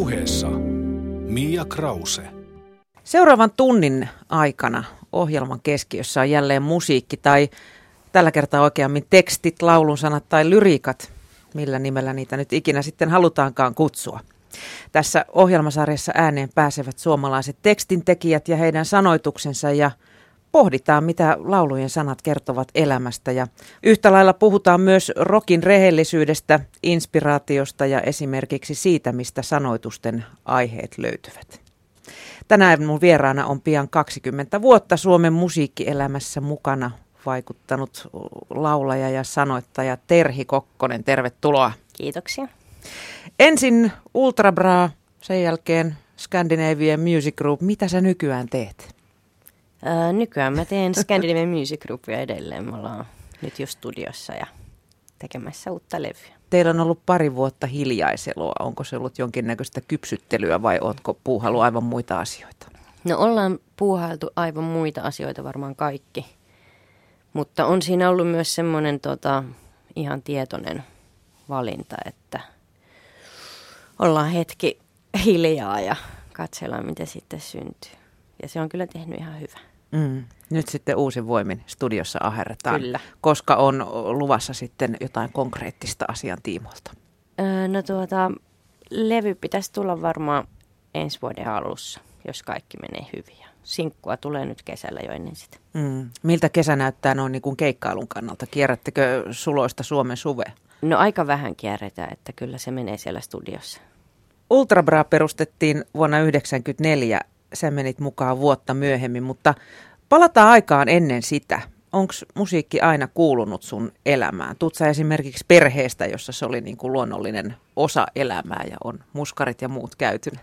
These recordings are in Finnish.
puheessa Mia Krause. Seuraavan tunnin aikana ohjelman keskiössä on jälleen musiikki tai tällä kertaa oikeammin tekstit, laulun sanat tai lyriikat, millä nimellä niitä nyt ikinä sitten halutaankaan kutsua. Tässä ohjelmasarjassa ääneen pääsevät suomalaiset tekstintekijät ja heidän sanoituksensa ja pohditaan, mitä laulujen sanat kertovat elämästä. Ja yhtä lailla puhutaan myös rokin rehellisyydestä, inspiraatiosta ja esimerkiksi siitä, mistä sanoitusten aiheet löytyvät. Tänään mun vieraana on pian 20 vuotta Suomen musiikkielämässä mukana vaikuttanut laulaja ja sanoittaja Terhi Kokkonen. Tervetuloa. Kiitoksia. Ensin Ultrabra, sen jälkeen Scandinavian Music Group. Mitä sä nykyään teet? Öö, nykyään mä teen Scandinavian Music Groupia edelleen. Me ollaan nyt just studiossa ja tekemässä uutta levyä. Teillä on ollut pari vuotta hiljaiselua. Onko se ollut jonkinnäköistä kypsyttelyä vai ootko puuhailu aivan muita asioita? No ollaan puuhailtu aivan muita asioita varmaan kaikki. Mutta on siinä ollut myös semmoinen tota, ihan tietoinen valinta, että ollaan hetki hiljaa ja katsellaan, miten sitten syntyy. Ja se on kyllä tehnyt ihan hyvä. Mm. Nyt sitten uusin voimin studiossa aherretaan. Kyllä. Koska on luvassa sitten jotain konkreettista asian tiimolta? Öö, no tuota, levy pitäisi tulla varmaan ensi vuoden alussa, jos kaikki menee hyvin. Sinkkua tulee nyt kesällä jo ennen sitä. Mm. Miltä kesä näyttää noin niin kuin keikkailun kannalta? Kierrättekö suloista Suomen suve? No aika vähän kierretään, että kyllä se menee siellä studiossa. Ultrabra perustettiin vuonna 1994. Sä menit mukaan vuotta myöhemmin, mutta palataan aikaan ennen sitä. Onko musiikki aina kuulunut sun elämään? Tuut sä esimerkiksi perheestä, jossa se oli niin kuin luonnollinen osa elämää ja on muskarit ja muut käytynyt?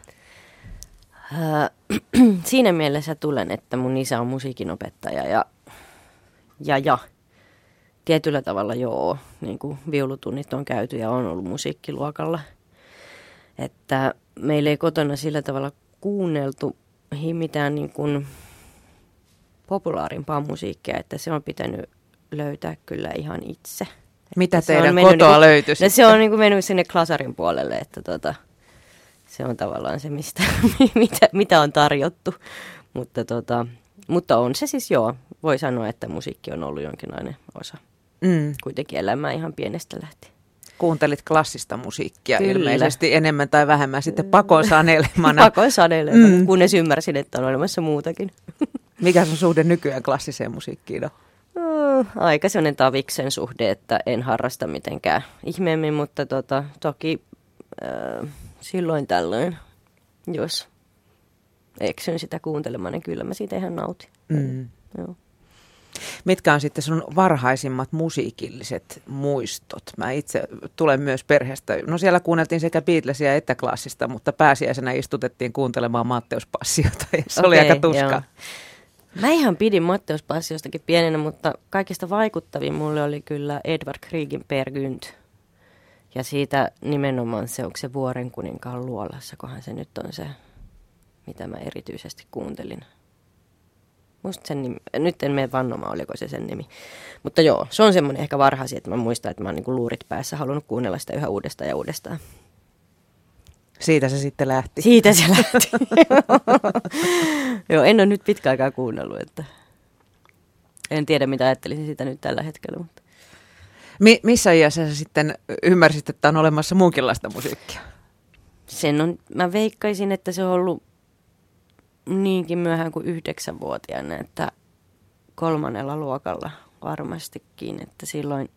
Öö, siinä mielessä tulen, että mun isä on musiikinopettaja ja, ja, ja tietyllä tavalla joo, niin kuin viulutunnit on käyty ja on ollut musiikkiluokalla. Että meillä ei kotona sillä tavalla kuunneltu mitään niin kuin populaarimpaa musiikkia, että se on pitänyt löytää kyllä ihan itse. Mitä Että se teidän kotoa niinku- löytyisi? No se on niin kuin mennyt sinne klasarin puolelle, että tota, se on tavallaan se, mistä, mitä, mitä on tarjottu. Mutta, tota, mutta on se siis joo, voi sanoa, että musiikki on ollut jonkinlainen osa Mm. kuitenkin elämää ihan pienestä lähtien. Kuuntelit klassista musiikkia Kyllä. ilmeisesti enemmän tai vähemmän sitten pakon sanelemana. Pakoin saneille, Mm. mm. kunnes ymmärsin, että on olemassa muutakin. Mikä sun suhde nykyään klassiseen musiikkiin on? Mm, Aika sellainen taviksen suhde, että en harrasta mitenkään ihmeemmin, mutta tota, toki äh, silloin tällöin, jos eksyn sitä kuuntelemaan, niin kyllä mä siitä ihan nautin. Mm. Joo. Mitkä on sitten sun varhaisimmat musiikilliset muistot? Mä itse tulen myös perheestä. No siellä kuunneltiin sekä Beatlesia että klassista, mutta pääsiäisenä istutettiin kuuntelemaan Matteus Passiota ja se oli Okei, aika tuskaa. joo. Mä ihan pidin Matteus Passiostakin pienenä, mutta kaikista vaikuttavin mulle oli kyllä Edward Kriegin Per Gynt. Ja siitä nimenomaan se, onko se Vuoren kuninkaan luolassa, kohan se nyt on se, mitä mä erityisesti kuuntelin. Musta sen nimi, nyt en mene vannomaan, oliko se sen nimi. Mutta joo, se on semmoinen ehkä varhaisin, että mä muistan, että mä oon niin luurit päässä halunnut kuunnella sitä yhä uudestaan ja uudestaan. Siitä se sitten lähti. Siitä se lähti. Joo, en ole nyt pitkä aikaa kuunnellut, että en tiedä mitä ajattelisin sitä nyt tällä hetkellä. Mutta. Mi- missä iässä sä sitten ymmärsit, että on olemassa muunkinlaista musiikkia? Sen on, mä veikkaisin, että se on ollut niinkin myöhään kuin yhdeksänvuotiaana, että kolmannella luokalla varmastikin, että silloin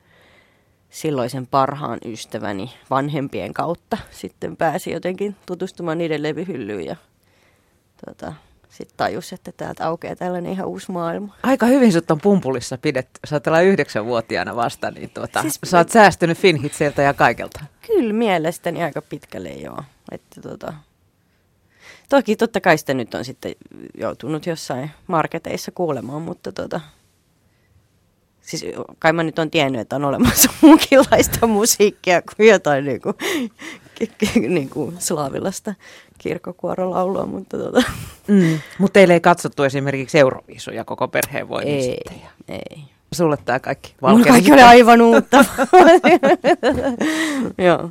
silloisen parhaan ystäväni vanhempien kautta sitten pääsi jotenkin tutustumaan niiden levyhyllyyn ja tota, sitten tajus, että täältä aukeaa tällainen ihan uusi maailma. Aika hyvin sut on pumpulissa pidetty. Sä oot yhdeksänvuotiaana vasta, niin tuota, siis... Sä oot säästynyt Finhitsiltä ja kaikelta. Kyllä mielestäni aika pitkälle joo. Että tota, toki totta kai sitä nyt on sitten joutunut jossain marketeissa kuulemaan, mutta tota, siis kai mä nyt on tiennyt, että on olemassa muunkinlaista musiikkia kuin jotain niin kuin, niin kuin slaavilasta kirkkokuorolaulua, mutta tota, Mm. Mutta teille ei katsottu esimerkiksi Euroviisuja koko perheen voimin ei, ei. Sulle tämä kaikki Mulla kaikki oli aivan uutta. Joo.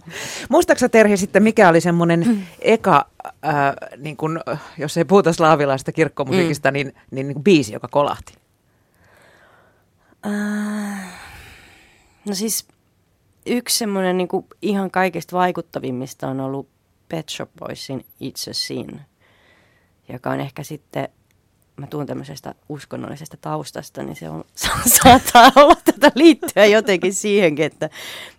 Muistaaksä Terhi sitten, mikä oli semmoinen eka, äh, niin kun, jos ei puhuta slaavilaista kirkkomusiikista, mm. niin, niin, niin biisi, joka kolahti? Äh, no siis yksi semmoinen niin ihan kaikista vaikuttavimmista on ollut Pet Shop Boysin It's a Sin, joka on ehkä sitten mä tuun tämmöisestä uskonnollisesta taustasta, niin se on, saattaa olla tätä liittyä jotenkin siihenkin, että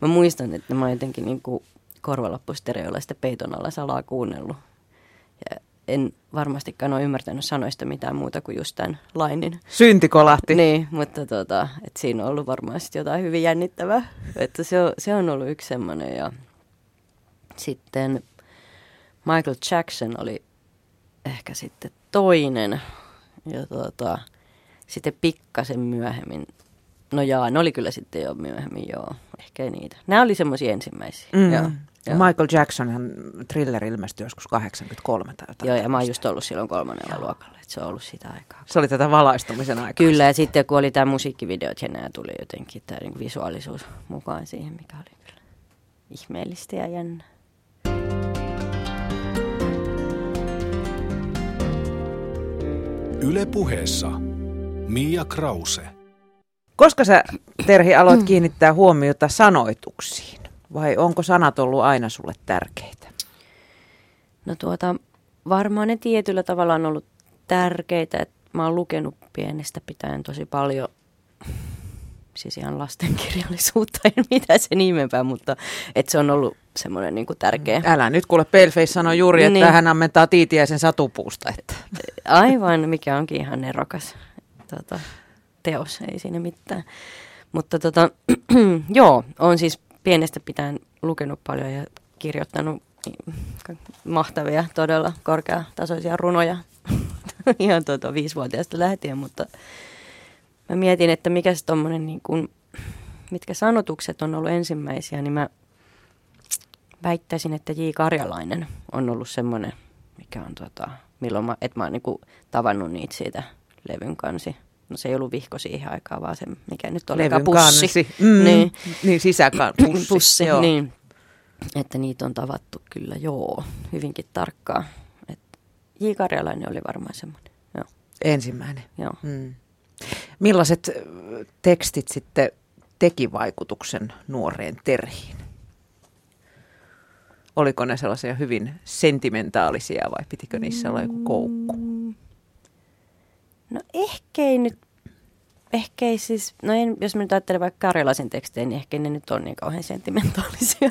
mä muistan, että mä oon jotenkin niin kuin korvalappustereoilla sitä peiton alla salaa kuunnellut. Ja en varmastikaan ole ymmärtänyt sanoista mitään muuta kuin just tämän lainin. Syntikolahti. Niin, mutta tota, et siinä on ollut varmaan jotain hyvin jännittävää. Että se, on, se on ollut yksi semmoinen. Ja sitten Michael Jackson oli ehkä sitten toinen ja tuota, sitten pikkasen myöhemmin, no jaa, ne oli kyllä sitten jo myöhemmin, joo, ehkä ei niitä. Nämä oli semmoisia ensimmäisiä, mm. joo. Joo. Michael Jacksonhan thriller ilmestyi joskus 83 tai jotain. Joo, ja mä oon just ollut silloin kolmannella Joo. luokalla, että se on ollut sitä aikaa. Se oli tätä valaistumisen aikaa. Kyllä, ja sitten kun oli tämä musiikkivideot ja nämä tuli jotenkin tämä niin visuaalisuus mukaan siihen, mikä oli kyllä ihmeellistä ja jännä. Yle puheessa Mia Krause. Koska sä, Terhi, aloit kiinnittää huomiota sanoituksiin? Vai onko sanat ollut aina sulle tärkeitä? No tuota, varmaan ne tietyllä tavalla on ollut tärkeitä. Että mä oon lukenut pienestä pitäen tosi paljon siis ihan lastenkirjallisuutta, en mitä sen ihmeempää, mutta että se on ollut semmoinen niin tärkeä. Älä nyt kuule, Paleface sanoi juuri, että niin. hän ammentaa tiitiäisen satupuusta. Että. Aivan, mikä onkin ihan nerokas tota, teos, ei siinä mitään. Mutta tota, joo, on siis pienestä pitäen lukenut paljon ja kirjoittanut mahtavia, todella korkeatasoisia runoja ihan tuota, viisivuotiaasta lähtien, mutta mä mietin, että mikä se tommonen niin kuin, mitkä sanotukset on ollut ensimmäisiä, niin mä väittäisin, että J. Karjalainen on ollut semmoinen, mikä on tota, milloin mä, että mä oon niinku tavannut niitä siitä levyn kansi. No se ei ollut vihko siihen aikaan, vaan se, mikä nyt oli Levyn pussi. Kansi. Mm, niin, niin sisäkaan pussi. pussi joo. Niin. Että niitä on tavattu kyllä, joo, hyvinkin tarkkaan. Et J. Karjalainen oli varmaan semmoinen, joo. Ensimmäinen. Joo. Mm. Millaiset tekstit sitten teki vaikutuksen nuoreen Terhiin? Oliko ne sellaisia hyvin sentimentaalisia vai pitikö niissä olla joku koukku? No ehkä ei nyt, ehkä ei siis, no en, jos mä nyt ajattelen vaikka karjalaisen tekstejä, niin ehkä ne nyt on niin kauhean sentimentaalisia.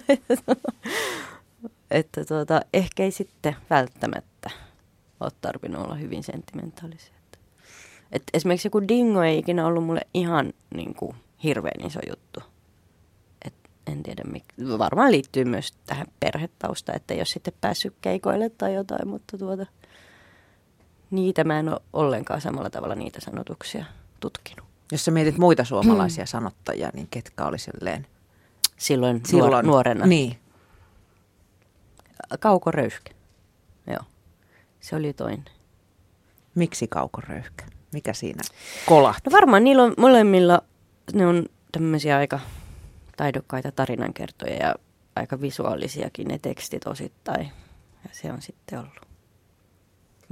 että tuota, ehkä ei sitten välttämättä ole tarvinnut olla hyvin sentimentaalisia. Et esimerkiksi joku dingo ei ikinä ollut mulle ihan niin kuin, hirveän iso juttu. En tiedä, mik- varmaan liittyy myös tähän perhetausta, että ole sitten päässyt keikoille tai jotain, mutta tuota, niitä mä en ole ollenkaan samalla tavalla niitä sanotuksia tutkinut. Jos sä mietit muita suomalaisia mm. sanottajia, niin ketkä oli silleen? Silloin, Silloin nuorena. Niin. Kauko Röyhkä. Joo. Se oli toinen. Miksi Kauko Röyhkä? Mikä siinä kolahti? No varmaan niillä on molemmilla, ne on tämmöisiä aika taidokkaita tarinankertoja ja aika visuaalisiakin ne tekstit osittain. Ja se on sitten ollut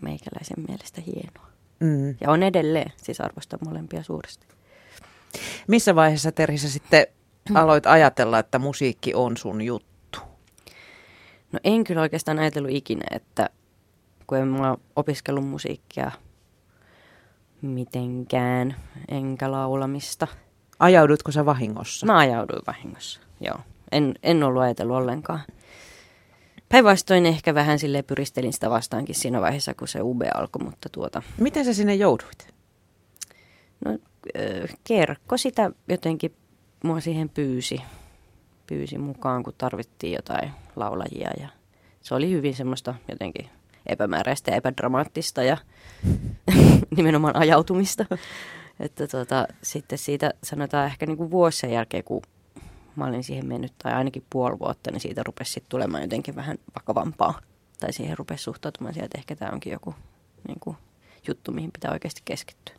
meikäläisen mielestä hienoa. Mm. Ja on edelleen, siis arvostan molempia suuresti. Missä vaiheessa Terhi sitten aloit ajatella, että musiikki on sun juttu? No en kyllä oikeastaan ajatellut ikinä, että kun en mä opiskellut musiikkia mitenkään, enkä laulamista. Ajaudutko sä vahingossa? Mä ajauduin vahingossa, joo. En, en ollut ajatellut ollenkaan. Päinvastoin ehkä vähän sille pyristelin sitä vastaankin siinä vaiheessa, kun se UB alkoi, mutta tuota... Miten sä sinne jouduit? No, kerkko sitä jotenkin mua siihen pyysi, pyysi mukaan, kun tarvittiin jotain laulajia ja se oli hyvin semmoista jotenkin epämääräistä ja epädramaattista ja nimenomaan ajautumista. Että tota, sitten siitä sanotaan ehkä niin kuin vuosi sen jälkeen, kun mä olin siihen mennyt, tai ainakin puoli vuotta, niin siitä rupesi sitten tulemaan jotenkin vähän vakavampaa. Tai siihen rupesi suhtautumaan sieltä, että ehkä tämä onkin joku niin kuin, juttu, mihin pitää oikeasti keskittyä.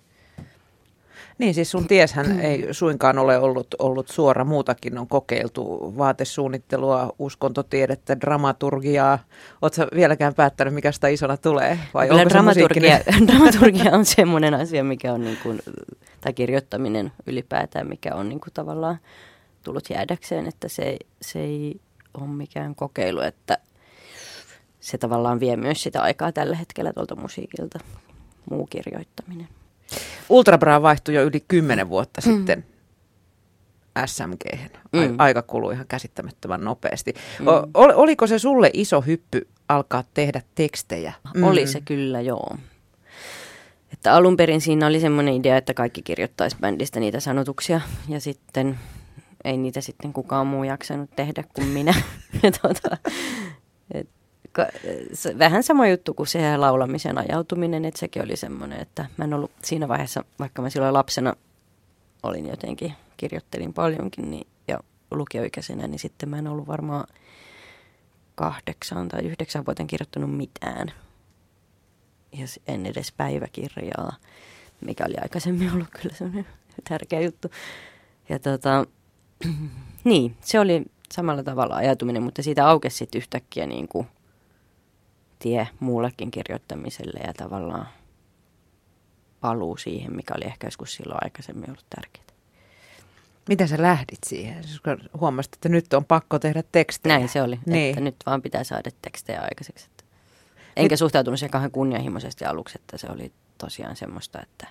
Niin siis sun tieshän ei suinkaan ole ollut, ollut suora, muutakin on kokeiltu, vaatesuunnittelua, uskontotiedettä, dramaturgiaa. Oletko vieläkään päättänyt, mikä sitä isona tulee? Vai Kyllä dramaturgia, dramaturgia on semmoinen asia, mikä on niin kuin, tai kirjoittaminen ylipäätään, mikä on niin kuin tavallaan tullut jäädäkseen, että se, se ei ole mikään kokeilu, että se tavallaan vie myös sitä aikaa tällä hetkellä tuolta musiikilta, muu kirjoittaminen. Ultrabra vaihtui jo yli kymmenen vuotta mm. sitten SMG. Mm. Aika kului ihan käsittämättömän nopeasti. Mm. O, oliko se sulle iso hyppy alkaa tehdä tekstejä? Mm. Oli se kyllä, joo. Että alun perin siinä oli semmoinen idea, että kaikki kirjoittaisi bändistä niitä sanotuksia ja sitten ei niitä sitten kukaan muu jaksanut tehdä kuin minä. ja tuota, et, vähän sama juttu kuin se laulamisen ajautuminen, että sekin oli semmoinen, että mä en ollut siinä vaiheessa, vaikka mä silloin lapsena olin jotenkin, kirjoittelin paljonkin niin, ja lukioikäisenä, niin sitten mä en ollut varmaan kahdeksan tai yhdeksän vuoteen kirjoittanut mitään. Ja en edes päiväkirjaa, mikä oli aikaisemmin ollut kyllä semmoinen tärkeä juttu. Ja tota, niin, se oli samalla tavalla ajatuminen, mutta siitä aukesi sitten yhtäkkiä niin kuin tie muullekin kirjoittamiselle ja tavallaan paluu siihen, mikä oli ehkä joskus silloin aikaisemmin ollut tärkeää. Miten sä lähdit siihen? Siis huomasit, että nyt on pakko tehdä tekstejä. Näin se oli, niin. että nyt vaan pitää saada tekstejä aikaiseksi. Enkä nyt... suhtautunut siihen kahden kunnianhimoisesti aluksi, että se oli tosiaan semmoista, että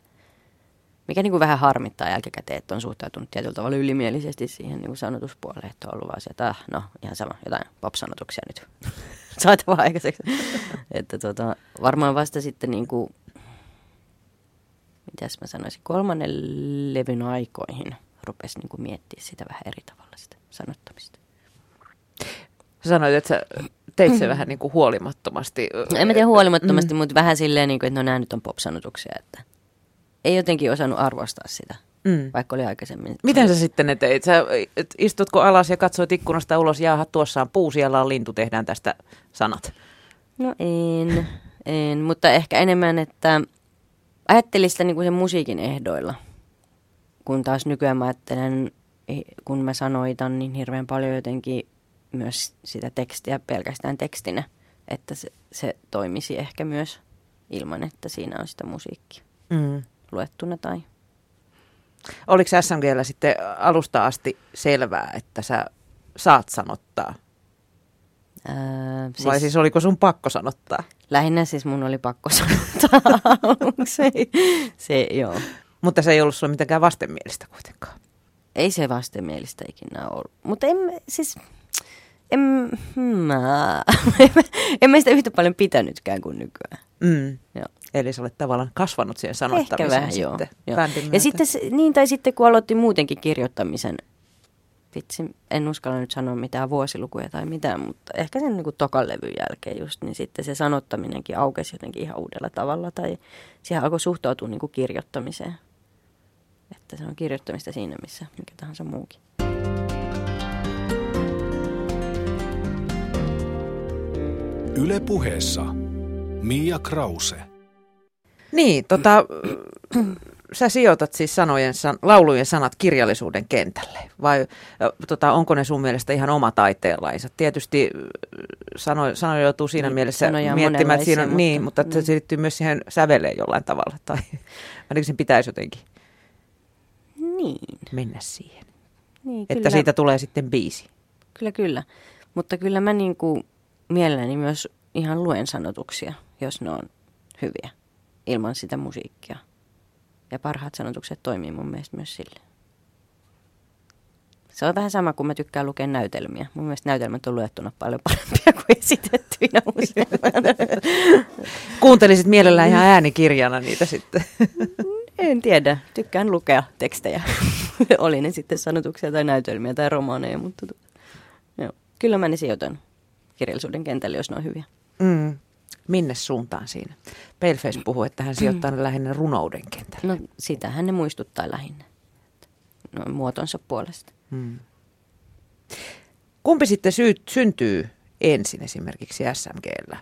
mikä niin kuin vähän harmittaa jälkikäteen, että on suhtautunut tietyllä tavalla ylimielisesti siihen niin kuin sanotuspuoleen, että on ollut vaan se, että ah, no ihan sama, jotain pop-sanotuksia nyt saatava aikaiseksi. että tota, varmaan vasta sitten niin kuin, mitäs mä sanoisin, kolmannen levyn aikoihin rupesi niin kuin miettiä sitä vähän eri tavalla sitä sanottamista. Sä sanoit, että sä teit se vähän niin kuin huolimattomasti. En mä tiedä huolimattomasti, mm. mutta vähän silleen, niin kuin, että no nämä nyt on pop-sanotuksia, että ei jotenkin osannut arvostaa sitä, mm. vaikka oli aikaisemmin. Miten sä sitten ne teit? Sä istutko alas ja katsoit ikkunasta ulos, jaaha, tuossa on puu, siellä on lintu, tehdään tästä sanat? No en, en, mutta ehkä enemmän, että ajattelin sitä niin kuin sen musiikin ehdoilla. Kun taas nykyään mä ajattelen, kun mä sanoitan, niin hirveän paljon jotenkin myös sitä tekstiä pelkästään tekstinä, että se, se toimisi ehkä myös ilman, että siinä on sitä musiikkia. Mm luettuna tai... Oliko SMGllä sitten alusta asti selvää, että sä saat sanottaa? Ää, siis, Vai siis oliko sun pakko sanottaa? Lähinnä siis mun oli pakko sanottaa se, se, joo. Mutta se ei ollut sulla mitenkään vastenmielistä kuitenkaan. Ei se vastenmielistä ikinä ollut. Mutta en, siis, en, mä, en mä sitä yhtä paljon pitänytkään kuin nykyään. Mm. Joo. Eli sä olet tavallaan kasvanut siihen sanottamiseen Ehkä vähän, sitten. Joo, joo. Ja sitten, niin, tai sitten kun aloitti muutenkin kirjoittamisen, vitsi, en uskalla nyt sanoa mitään vuosilukuja tai mitään, mutta ehkä sen niin kuin tokan levyn jälkeen just, niin sitten se sanottaminenkin aukesi jotenkin ihan uudella tavalla, tai siihen alkoi suhtautua niin kuin kirjoittamiseen. Että se on kirjoittamista siinä, missä mikä tahansa muukin. Yle puheessa Mia Krause. Niin, tota, sä sijoitat siis sanojen, san, laulujen sanat kirjallisuuden kentälle, vai tota, onko ne sun mielestä ihan oma taiteenlainsa? Tietysti sano, sano joutuu siinä niin, mielessä miettimään, että siinä on, mutta, niin, mutta niin. se liittyy myös siihen säveleen jollain tavalla, tai ainakin sen pitäisi jotenkin niin. mennä siihen. Niin, että kyllä. siitä tulee sitten biisi. Kyllä, kyllä. Mutta kyllä mä niin kuin mielelläni myös ihan luen sanotuksia, jos ne on hyviä ilman sitä musiikkia. Ja parhaat sanotukset toimii mun mielestä myös sille. Se on vähän sama kuin mä tykkään lukea näytelmiä. Mun mielestä näytelmät on luettuna paljon parempia kuin esitettyinä usein. Kuuntelisit mielellään ihan äänikirjana niitä sitten. En tiedä. Tykkään lukea tekstejä. Oli ne sitten sanotuksia tai näytelmiä tai romaaneja, mutta to, joo. kyllä mä ne sijoitan kirjallisuuden kentälle, jos ne on hyviä. Mm. Minne suuntaan siinä? Paleface puhuu, että hän sijoittaa ne lähinnä runouden kentälle. No sitähän ne muistuttaa lähinnä. No, muotonsa puolesta. Hmm. Kumpi sitten sy- syntyy ensin esimerkiksi SMGllä?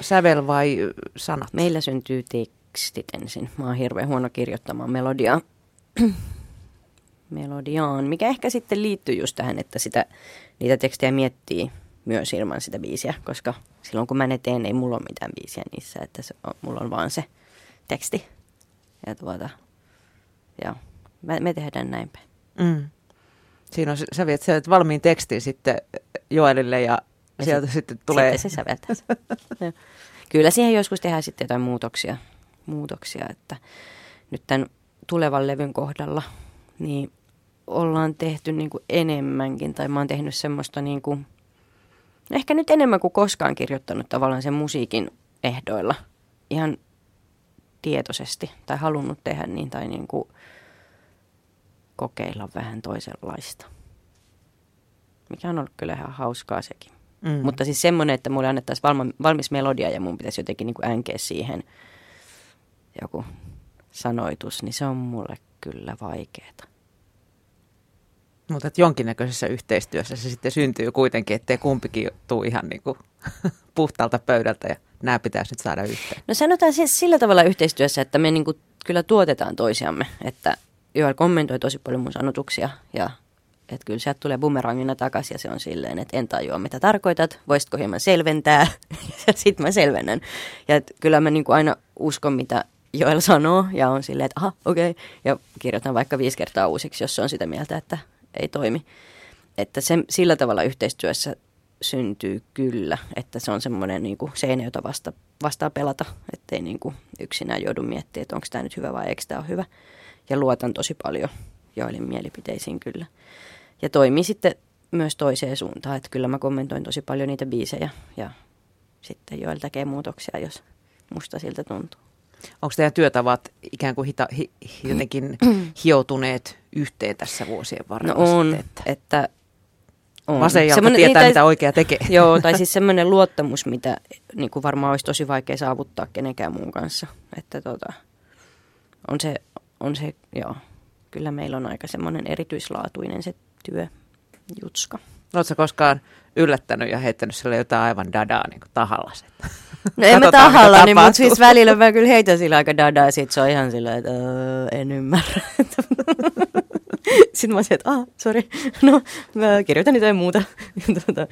Sävel vai sanat? Meillä syntyy tekstit ensin. Mä oon hirveän huono kirjoittamaan melodiaa. melodiaan, mikä ehkä sitten liittyy just tähän, että sitä, niitä tekstejä miettii myös ilman sitä biisiä, koska silloin kun mä ne teen, ei mulla ole mitään biisiä niissä, että se on, mulla on vaan se teksti. Ja tuota, joo, me, me tehdään näin päin. Mm. Siinä on, sä viet sieltä valmiin tekstin sitten Joelille ja, ja sieltä sit, sitten tulee... Sitten se säveltää Kyllä siihen joskus tehdään sitten jotain muutoksia, muutoksia että nyt tämän tulevan levyn kohdalla, niin ollaan tehty niin kuin enemmänkin, tai mä oon tehnyt semmoista niin kuin, ehkä nyt enemmän kuin koskaan kirjoittanut tavallaan sen musiikin ehdoilla. Ihan tietoisesti, tai halunnut tehdä niin, tai niin kuin kokeilla vähän toisenlaista. Mikä on ollut kyllä ihan hauskaa sekin. Mm. Mutta siis semmoinen, että mulle annettaisiin valma, valmis melodia ja mun pitäisi jotenkin niin kuin änkeä siihen joku sanoitus, niin se on mulle kyllä vaikeaa. Mutta jonkinnäköisessä yhteistyössä se sitten syntyy kuitenkin, ettei kumpikin tule ihan niin kuin puhtaalta pöydältä ja nämä pitäisi nyt saada yhteen. No sanotaan siis sillä tavalla yhteistyössä, että me niin kuin kyllä tuotetaan toisiamme, että Joel kommentoi tosi paljon mun sanotuksia ja että kyllä sieltä tulee bumerangina takaisin ja se on silleen, että en tajua mitä tarkoitat, voisitko hieman selventää ja sitten mä selvennän. Ja että kyllä mä niin kuin aina uskon mitä Joel sanoo ja on silleen, että aha, okei. Okay. Ja kirjoitan vaikka viisi kertaa uusiksi, jos se on sitä mieltä, että ei toimi. Että se, sillä tavalla yhteistyössä syntyy kyllä, että se on semmoinen niin kuin seinä, jota vasta, vastaa pelata, ettei niin kuin yksinään joudu miettimään, että onko tämä nyt hyvä vai eikö tämä ole hyvä. Ja luotan tosi paljon Joelin mielipiteisiin kyllä. Ja toimii sitten myös toiseen suuntaan, että kyllä mä kommentoin tosi paljon niitä biisejä ja sitten Joel tekee muutoksia, jos musta siltä tuntuu. Onko teidän työtavat ikään kuin hita, hi, jotenkin hioutuneet yhteen tässä vuosien varrella? No on, että, että on. Vasen jalka tietää, niitä, mitä oikea tekee. Joo, tai siis semmoinen luottamus, mitä niin kuin varmaan olisi tosi vaikea saavuttaa kenenkään muun kanssa. Että tota, on se, on se, joo, kyllä meillä on aika semmoinen erityislaatuinen se työ, jutska. Oletko koskaan yllättänyt ja heittänyt sille jotain aivan dadaa niin kuin tahalla? No en mä tahalla, niin, mutta siis välillä mä kyllä heitän sillä aika dadaa ja sit se on ihan sillä, että öö, en ymmärrä. Sitten mä olisin, että ah, sorry, no mä kirjoitan jotain muuta. tuota,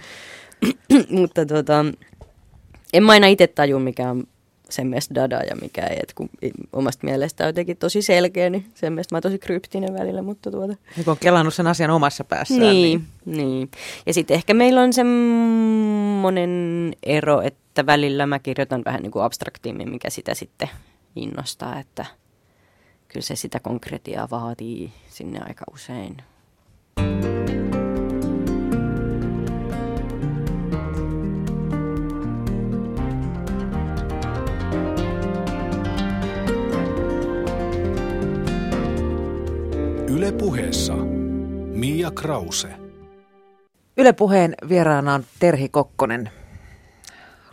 mutta tota, en mä aina itse taju, mikä on sen mielestä dada ja mikä ei. Et kun omasta mielestä on jotenkin tosi selkeä, niin sen mielestä mä oon tosi kryptinen välillä. Mutta tuota. Ja kun on kelannut sen asian omassa päässään. Niin, niin. niin. Ja sitten ehkä meillä on semmoinen ero, että välillä mä kirjoitan vähän niin kuin abstraktiimmin, mikä sitä sitten innostaa, että kyllä se sitä konkretiaa vaatii sinne aika usein. Yle puheessa Mia Krause. Yle puheen vieraana on Terhi Kokkonen,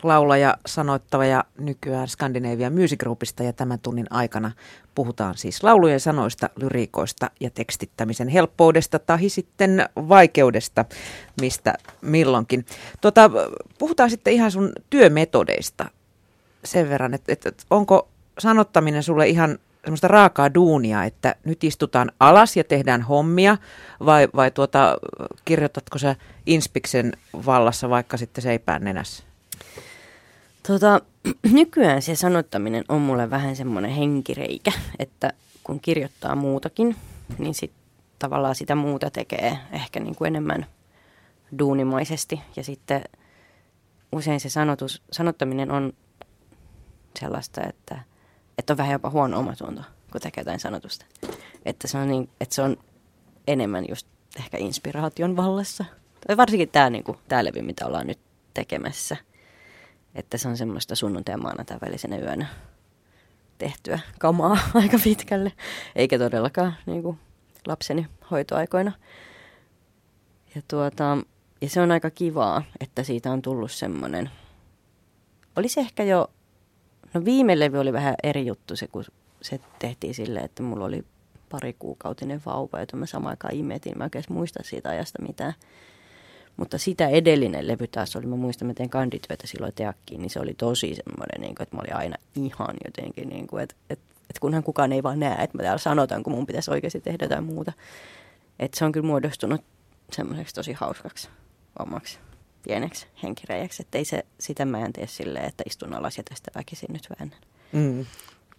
laulaja, sanoittava ja nykyään Scandinavian Music Groupista ja tämän tunnin aikana puhutaan siis laulujen sanoista, lyriikoista ja tekstittämisen helppoudesta tai sitten vaikeudesta, mistä milloinkin. Tota, puhutaan sitten ihan sun työmetodeista sen verran, että, että onko sanottaminen sulle ihan semmoista raakaa duunia, että nyt istutaan alas ja tehdään hommia, vai, vai tuota, kirjoitatko sä Inspiksen vallassa vaikka sitten seipään nenässä? Tota, nykyään se sanottaminen on mulle vähän semmoinen henkireikä, että kun kirjoittaa muutakin, niin sit tavallaan sitä muuta tekee ehkä niin kuin enemmän duunimaisesti. Ja sitten usein se sanotus, sanottaminen on sellaista, että, että on vähän jopa huono omatunto, kun tekee jotain sanotusta. Että se on, niin, että se on enemmän just ehkä inspiraation vallassa. Tai varsinkin tämä, niin kuin, tämä levy, mitä ollaan nyt tekemässä – että se on semmoista sunnuntai ja maanantai välisenä yönä tehtyä kamaa aika pitkälle, eikä todellakaan niin kuin lapseni hoitoaikoina. Ja, tuota, ja se on aika kivaa, että siitä on tullut semmoinen, olisi ehkä jo, no viime levy oli vähän eri juttu se, kun se tehtiin silleen, että mulla oli pari kuukautinen vauva, jota mä samaan aikaan imetin. Mä oikein muista siitä ajasta mitään. Mutta sitä edellinen levy taas oli, mä muistan, mä tein kandityötä silloin teakkiin, niin se oli tosi semmoinen, niin kuin, että mä olin aina ihan jotenkin, niin kuin, että, että, että kunhan kukaan ei vaan näe, että mä täällä sanotaan, kun mun pitäisi oikeasti tehdä jotain muuta. Että se on kyllä muodostunut semmoiseksi tosi hauskaksi omaksi pieneksi henkireiäksi. Että ei se, sitä mä en tee silleen, että istun alas ja tästä väkisin nyt väännän. Mm.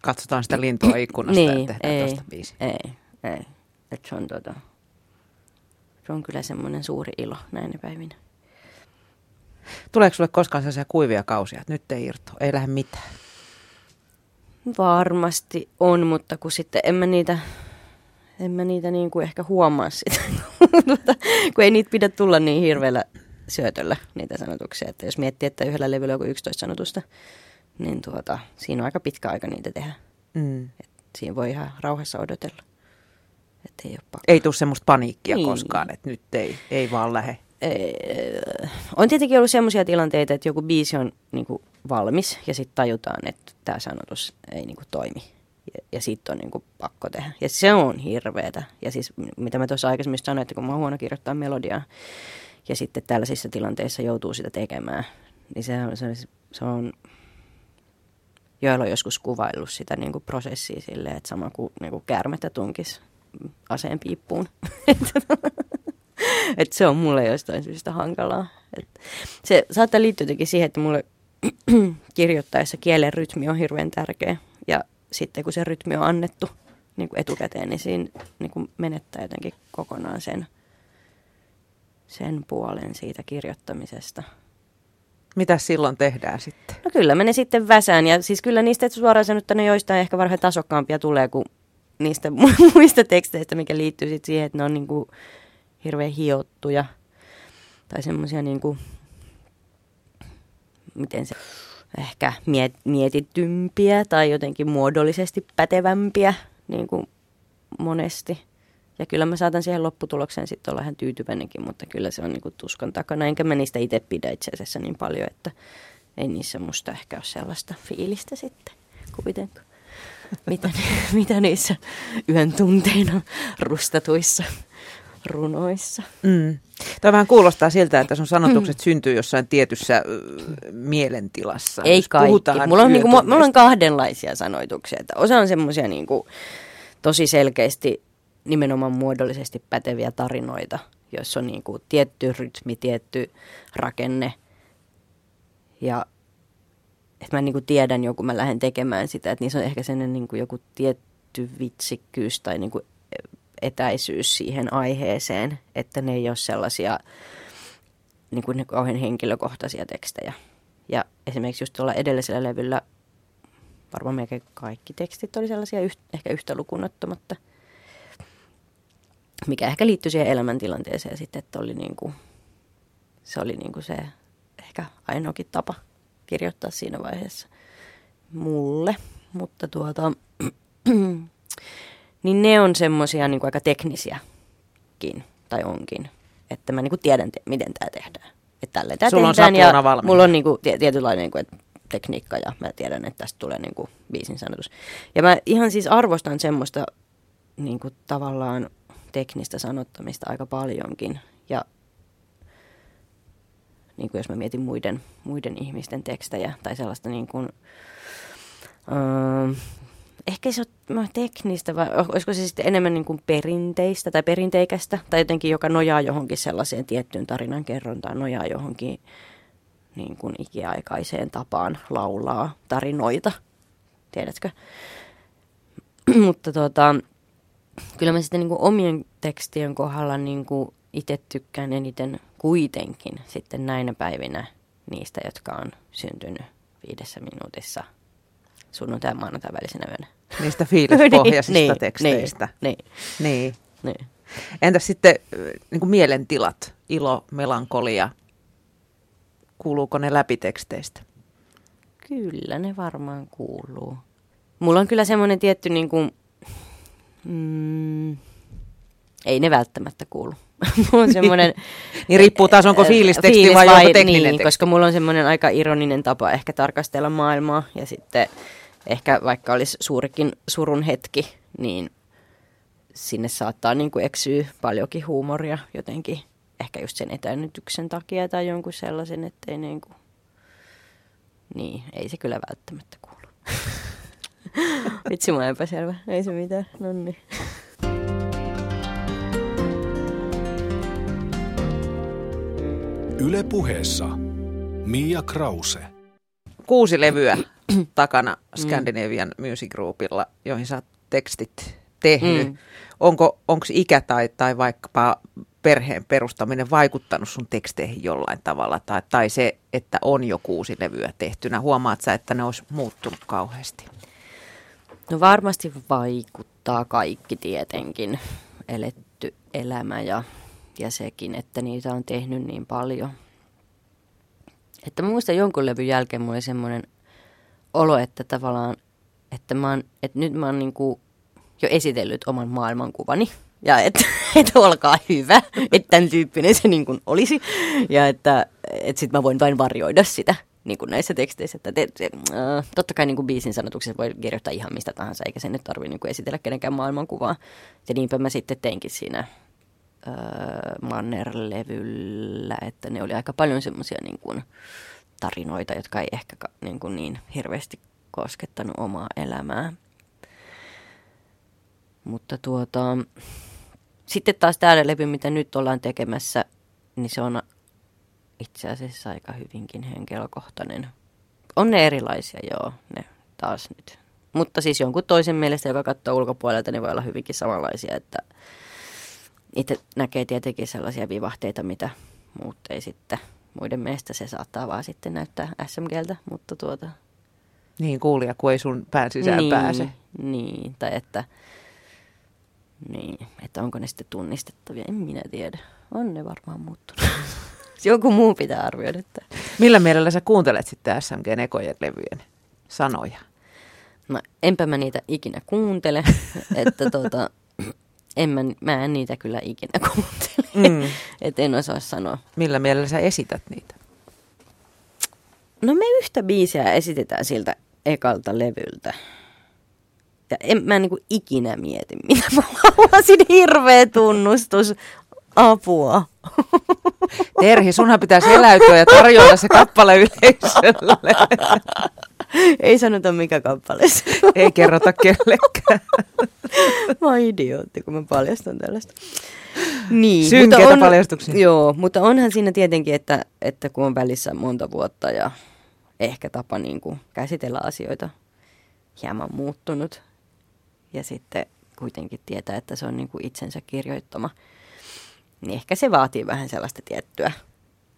Katsotaan sitä lintua ikkunasta niin, ja tehdään ei, tästä biisi. ei, ei. Että se on tota, se on kyllä semmoinen suuri ilo näinä päivinä. Tuleeko sulle koskaan sellaisia kuivia kausia, että nyt ei irto, ei lähde mitään? Varmasti on, mutta kun sitten en mä niitä, en mä niitä niin kuin ehkä huomaa sitä, kun ei niitä pidä tulla niin hirveällä syötöllä niitä sanotuksia. Että jos miettii, että yhdellä levyllä on 11 sanotusta, niin tuota, siinä on aika pitkä aika niitä tehdä. Mm. Et siinä voi ihan rauhassa odotella. Ei ole pakko. Ei tule semmoista paniikkia Niin. koskaan, että nyt ei, ei vaan lähde. Ee, on tietenkin ollut sellaisia tilanteita, että joku biisi on niin kuin, valmis ja sitten tajutaan, että tämä sanotus ei niin kuin, toimi. Ja, ja sitten on niin kuin, pakko tehdä. Ja se on hirveetä. Ja siis mitä mä tuossa aikaisemmin sanoin, että kun mä oon huono kirjoittaa melodiaa ja sitten tällaisissa tilanteissa joutuu sitä tekemään, niin se on, se on, se on joilla on joskus kuvaillut sitä niin kuin prosessia silleen, että sama kuin, niin kuin käärmettä tunkis aseen piippuun. Et se on mulle jostain syystä hankalaa. Et se saattaa liittyä jotenkin siihen, että mulle kirjoittaessa kielen rytmi on hirveän tärkeä. Ja sitten kun se rytmi on annettu niin kuin etukäteen, niin siinä niin kuin menettää jotenkin kokonaan sen, sen puolen siitä kirjoittamisesta. Mitä silloin tehdään sitten? No kyllä, mä ne sitten väsään. Ja siis kyllä niistä suoraan sanottuna joistain ehkä varmaan tasokkaampia tulee kuin niistä mu- muista teksteistä, mikä liittyy sitten siihen, että ne on niinku hirveän hiottuja. Tai semmoisia niinku, miten se, ehkä miet, mietitympiä tai jotenkin muodollisesti pätevämpiä niin kuin monesti. Ja kyllä mä saatan siihen lopputulokseen sitten olla ihan tyytyväinenkin, mutta kyllä se on niinku tuskan takana. Enkä mä niistä itse pidä itse asiassa niin paljon, että ei niissä musta ehkä ole sellaista fiilistä sitten kuitenkaan. Mitä, mitä niissä yön tunteina rustatuissa runoissa. Mm. Tämä vähän kuulostaa siltä, että sun sanotukset syntyy jossain tietyssä mielentilassa. Ei Jos kaikki. Mulla on, niinku, mu- mulla on kahdenlaisia sanoituksia. Että osa on semmoisia niinku, tosi selkeästi nimenomaan muodollisesti päteviä tarinoita, joissa on niinku, tietty rytmi, tietty rakenne. Ja että mä niinku tiedän joku, mä lähden tekemään sitä, että niissä on ehkä sellainen niinku joku tietty vitsikkyys tai niinku etäisyys siihen aiheeseen, että ne ei ole sellaisia niin kuin kauhean henkilökohtaisia tekstejä. Ja esimerkiksi just tuolla edellisellä levyllä varmaan melkein kaikki tekstit oli sellaisia yht, ehkä yhtä lukunottamatta, mikä ehkä liittyi siihen elämäntilanteeseen sitten, että oli niin kuin, se oli niin kuin se ehkä ainoakin tapa kirjoittaa siinä vaiheessa mulle. Mutta tuota, niin ne on semmoisia niin aika teknisiäkin, tai onkin. Että mä niin kuin tiedän, te- miten tämä tehdään. Että tälleen tämä Sulla on tehdään sapluuna ja valmiina. mulla on niin kuin tie- tietynlainen niin kuin, että tekniikka ja mä tiedän, että tästä tulee niin kuin biisin sanotus. Ja mä ihan siis arvostan semmoista niin kuin tavallaan teknistä sanottamista aika paljonkin. Ja niin kuin jos mä mietin muiden, muiden ihmisten tekstejä tai sellaista niin kuin, öö, ehkä se on teknistä vai olisiko se sitten enemmän niin kuin perinteistä tai perinteikästä tai jotenkin joka nojaa johonkin sellaiseen tiettyyn tarinan kerrontaan, nojaa johonkin niin kuin ikiaikaiseen tapaan laulaa tarinoita, tiedätkö? Mutta tota, kyllä mä sitten niin kuin omien tekstien kohdalla niin kuin itse tykkään eniten kuitenkin sitten näinä päivinä niistä, jotka on syntynyt viidessä minuutissa sunnuntai ja maanantai välisenä yönä. Niistä fiilispohjaisista niin, teksteistä. Niin, Niin. niin, niin. Entäs sitten niin kuin mielentilat, ilo, melankolia, kuuluuko ne läpi teksteistä? Kyllä ne varmaan kuuluu. Mulla on kyllä semmoinen tietty niin kuin, mm, ei ne välttämättä kuulu. mulla on semmoinen... Niin riippuu taas, onko fiilisteksti Fiilis vai onko tekninen niin, teksti. koska mulla on semmoinen aika ironinen tapa ehkä tarkastella maailmaa ja sitten ehkä vaikka olisi suurikin surun hetki, niin sinne saattaa niin kuin eksyä paljonkin huumoria jotenkin. Ehkä just sen etänytyksen takia tai jonkun sellaisen, ettei niin kuin... Niin, ei se kyllä välttämättä kuulu. Vitsi mä epäselvä, ei se mitään, no niin. Yle puheessa Mia Krause. Kuusi levyä takana Scandinavian Music Groupilla, joihin sä oot tekstit tehnyt. Mm. Onko onko ikä tai, tai vaikkapa perheen perustaminen vaikuttanut sun teksteihin jollain tavalla? Tai, tai se, että on jo kuusi levyä tehtynä. Huomaat sä, että ne olisi muuttunut kauheasti? No varmasti vaikuttaa kaikki tietenkin, eletty elämä ja, ja sekin, että niitä on tehnyt niin paljon. Että mä muistan jonkun levyn jälkeen mulla oli semmoinen olo, että tavallaan, että, mä oon, että nyt mä oon niinku jo esitellyt oman maailmankuvani. Ja että, että olkaa hyvä, että tämän tyyppinen se niin olisi. Ja että, että sitten mä voin vain varjoida sitä niin näissä teksteissä. Että te, te, äh, totta kai niin kuin biisin sanotuksessa voi kirjoittaa ihan mistä tahansa, eikä sen nyt tarvitse niin kuin esitellä kenenkään maailmankuvaa. Ja niinpä mä sitten teinkin siinä äh, Manner-levyllä, että ne oli aika paljon semmoisia niin kuin tarinoita, jotka ei ehkä niin, kuin niin hirveästi koskettanut omaa elämää. Mutta tuota, sitten taas tämä levy, mitä nyt ollaan tekemässä, niin se on itse asiassa aika hyvinkin henkilökohtainen. On ne erilaisia, joo, ne taas nyt. Mutta siis jonkun toisen mielestä, joka katsoo ulkopuolelta, niin voi olla hyvinkin samanlaisia, että itse näkee tietenkin sellaisia vivahteita, mitä muut ei sitten. Muiden mielestä se saattaa vaan sitten näyttää SMGltä, mutta tuota... Niin kuulija, kun ei sun pään sisään niin, pääse. Niin, tai että, niin, että onko ne sitten tunnistettavia, en minä tiedä. On ne varmaan muuttunut. Joku muu pitää arvioida. Että... Millä mielellä sä kuuntelet sitten SMGn ekojen levyjen sanoja? No, enpä mä niitä ikinä kuuntele, että tota, en mä, mä en niitä kyllä ikinä kuuntele, Mm. että en osaa sanoa. Millä mielellä sä esität niitä? No me yhtä biisiä esitetään siltä ekalta levyltä. Ja en mä niinku ikinä mieti, mitä mä haluaisin hirveä tunnustus. Apua. Terhi, sunhan pitäisi eläytyä ja tarjoilla se kappale yleisölle. Ei sanota mikä kappale se. Ei kerrota kellekään. Mä oon idiootti, kun mä paljastan tällaista. Niin, Synkeitä mutta on, paljastuksia. Joo, mutta onhan siinä tietenkin, että, että kun on välissä monta vuotta ja ehkä tapa niin kuin käsitellä asioita hieman muuttunut. Ja sitten kuitenkin tietää, että se on niin kuin itsensä kirjoittama. Niin ehkä se vaatii vähän sellaista tiettyä,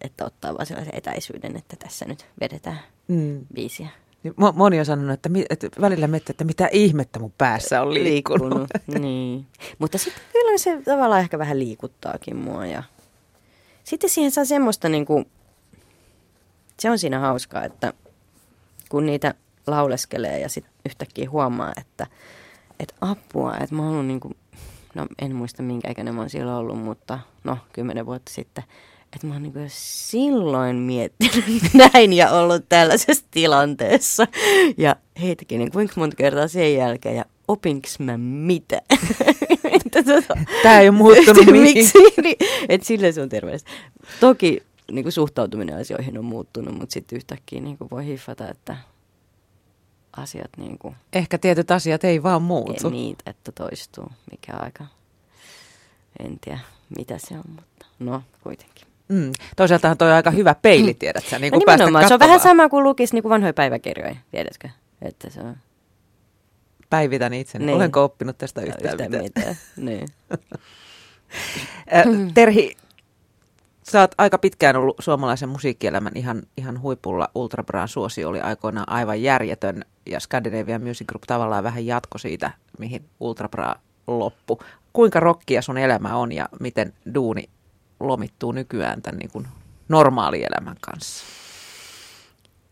että ottaa vaan sellaisen etäisyyden, että tässä nyt vedetään Mm. biisiä. Niin mo- Moni on sanonut, että, mi- että välillä miettii, että mitä ihmettä mun päässä on liikkunut. niin. Mutta sitten kyllä se tavallaan ehkä vähän liikuttaakin mua. Ja... Sitten siihen saa semmoista niin kuin... Se on siinä hauskaa, että kun niitä lauleskelee ja sitten yhtäkkiä huomaa, että, että apua, että mä ollut niin kuin, no en muista minkä ikäinen mä oon silloin ollut, mutta no kymmenen vuotta sitten, että mä oon niin silloin miettinyt näin ja ollut tällaisessa tilanteessa. Ja heitäkin niin kuinka monta kertaa sen jälkeen ja opinks mä mitä? että tota, Tämä ei ole muuttunut Miksi? Niin, että sille se on terveellistä. Toki niin kuin suhtautuminen asioihin on muuttunut, mutta sitten yhtäkkiä niin kuin voi hiffata, että asiat niin kuin, Ehkä tietyt asiat ei vaan muutu. ei niitä, että toistuu. Mikä aika, en tiedä mitä se on, mutta no kuitenkin. Mm. Toisaaltahan toi on aika hyvä peili, tiedät sä, niin No kuin päästä nimenomaan, se on vähän sama kuin lukisi niin kuin vanhoja päiväkirjoja, tiedätkö? Että se on Päivitän itseni. Niin. Olenko oppinut tästä yhtään, yhtään mitään? mitään. Niin. Terhi, sä oot aika pitkään ollut suomalaisen musiikkielämän ihan, ihan huipulla. Ultra Bran suosio oli aikoinaan aivan järjetön ja Scandinavian Music Group tavallaan vähän jatko siitä, mihin Ultra Bra loppu. Kuinka rokkia sun elämä on ja miten duuni lomittuu nykyään tämän niin kuin normaalielämän kanssa?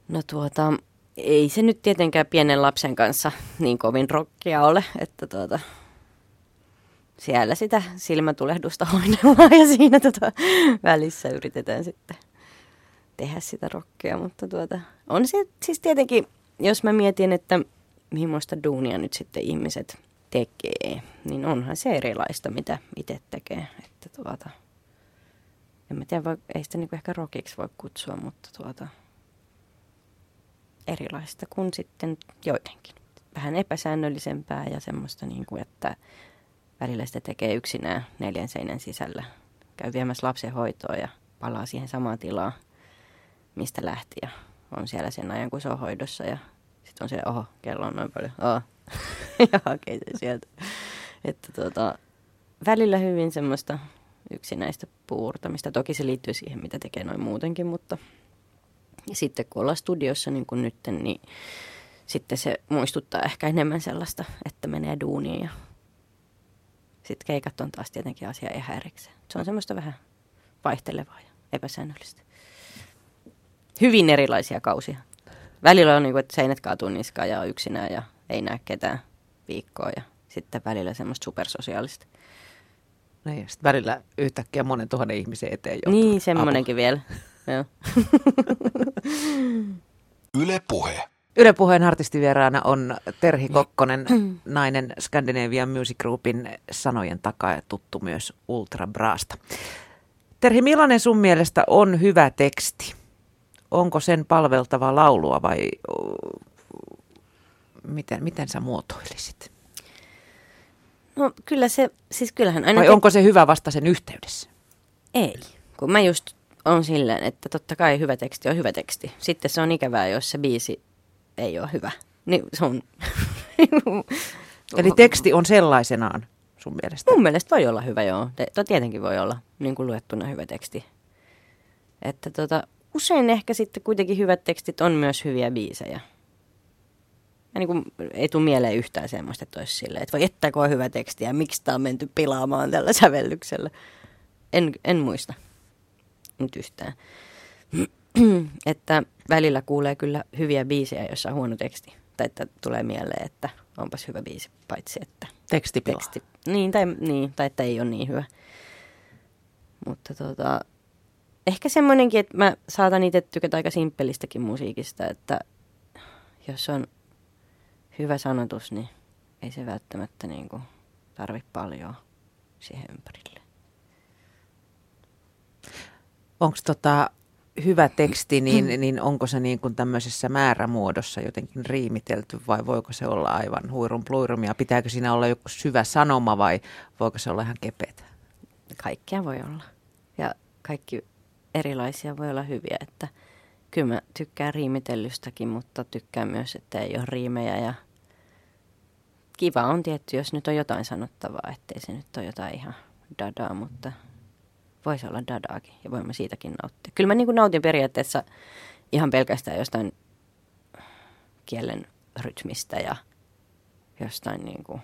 No tuota, ei se nyt tietenkään pienen lapsen kanssa niin kovin rokkia ole, että tuota, siellä sitä silmätulehdusta hoidellaan ja siinä tota, välissä yritetään sitten tehdä sitä rokkia, mutta tuota, on se siis tietenkin, jos mä mietin, että millaista duunia nyt sitten ihmiset tekee, niin onhan se erilaista, mitä itse tekee, että tuota, en mä tiedä, voi, ei sitä niinku ehkä rokiksi voi kutsua, mutta tuota, erilaista kuin sitten joidenkin. vähän epäsäännöllisempää ja semmoista, niin kuin, että välillä sitä tekee yksinään neljän seinän sisällä. Käy viemässä lapsen hoitoa ja palaa siihen samaan tilaan, mistä lähti ja on siellä sen ajan, kun se on hoidossa ja sitten on se, oho, kello on noin paljon, oho. ja hakee se sieltä. Että tota, välillä hyvin semmoista yksinäistä puurtamista. Toki se liittyy siihen, mitä tekee noin muutenkin, mutta ja sitten kun ollaan studiossa niin kuin nyt, niin sitten se muistuttaa ehkä enemmän sellaista, että menee duuniin ja sitten keikat on taas tietenkin asia ihan erikseen. Se on semmoista vähän vaihtelevaa ja epäsäännöllistä. Hyvin erilaisia kausia. Välillä on niin kuin, että seinät kaatuu niskaan ja on yksinään ja ei näe ketään viikkoa ja sitten välillä semmoista supersosiaalista. No ja sitten välillä yhtäkkiä monen tuhannen ihmisen eteen joutuu. Niin, semmoinenkin vielä. Joo. Yle Puhe. Yle Puheen artistivieraana on Terhi Kokkonen, nainen Scandinavian Music Groupin sanojen takaa ja tuttu myös Ultra Braasta. Terhi, millainen sun mielestä on hyvä teksti? Onko sen palveltava laulua vai miten, miten sä muotoilisit? No kyllä se, siis kyllähän aina... Vai onko se hyvä vasta sen yhteydessä? Ei, kun mä just on silleen, että totta kai hyvä teksti on hyvä teksti. Sitten se on ikävää, jos se biisi ei ole hyvä. Niin se on... Eli teksti on sellaisenaan sun mielestä? Mun mielestä voi olla hyvä, joo. Te, tietenkin voi olla niin kuin luettuna hyvä teksti. Että tota, usein ehkä sitten kuitenkin hyvät tekstit on myös hyviä biisejä. Ja niin kuin, ei tule mieleen yhtään semmoista, että olisi silleen, että voi että on hyvä teksti ja miksi tämä on menty pilaamaan tällä sävellyksellä. En, en muista nyt yhtään. että välillä kuulee kyllä hyviä biisejä, joissa on huono teksti. Tai että tulee mieleen, että onpas hyvä biisi, paitsi että... Teksti teksti niin, tai, niin, tai että ei ole niin hyvä. Mutta tota, ehkä semmoinenkin, että mä saatan itse tykätä aika simppelistäkin musiikista, että jos on hyvä sanotus, niin ei se välttämättä niin kuin tarvi paljon siihen ympärille. Onko tota hyvä teksti, niin, niin onko se niin kuin tämmöisessä määrämuodossa jotenkin riimitelty vai voiko se olla aivan huirun pluirumia? Pitääkö siinä olla joku syvä sanoma vai voiko se olla ihan kepetä? Kaikkia voi olla. Ja kaikki erilaisia voi olla hyviä, että kyllä mä tykkään riimitellystäkin, mutta tykkään myös, että ei ole riimejä ja kiva on tietty, jos nyt on jotain sanottavaa, ettei se nyt ole jotain ihan dadaa, mutta voisi olla dadaakin ja voimme siitäkin nauttia. Kyllä mä niin kuin nautin periaatteessa ihan pelkästään jostain kielen rytmistä ja jostain niin kuin...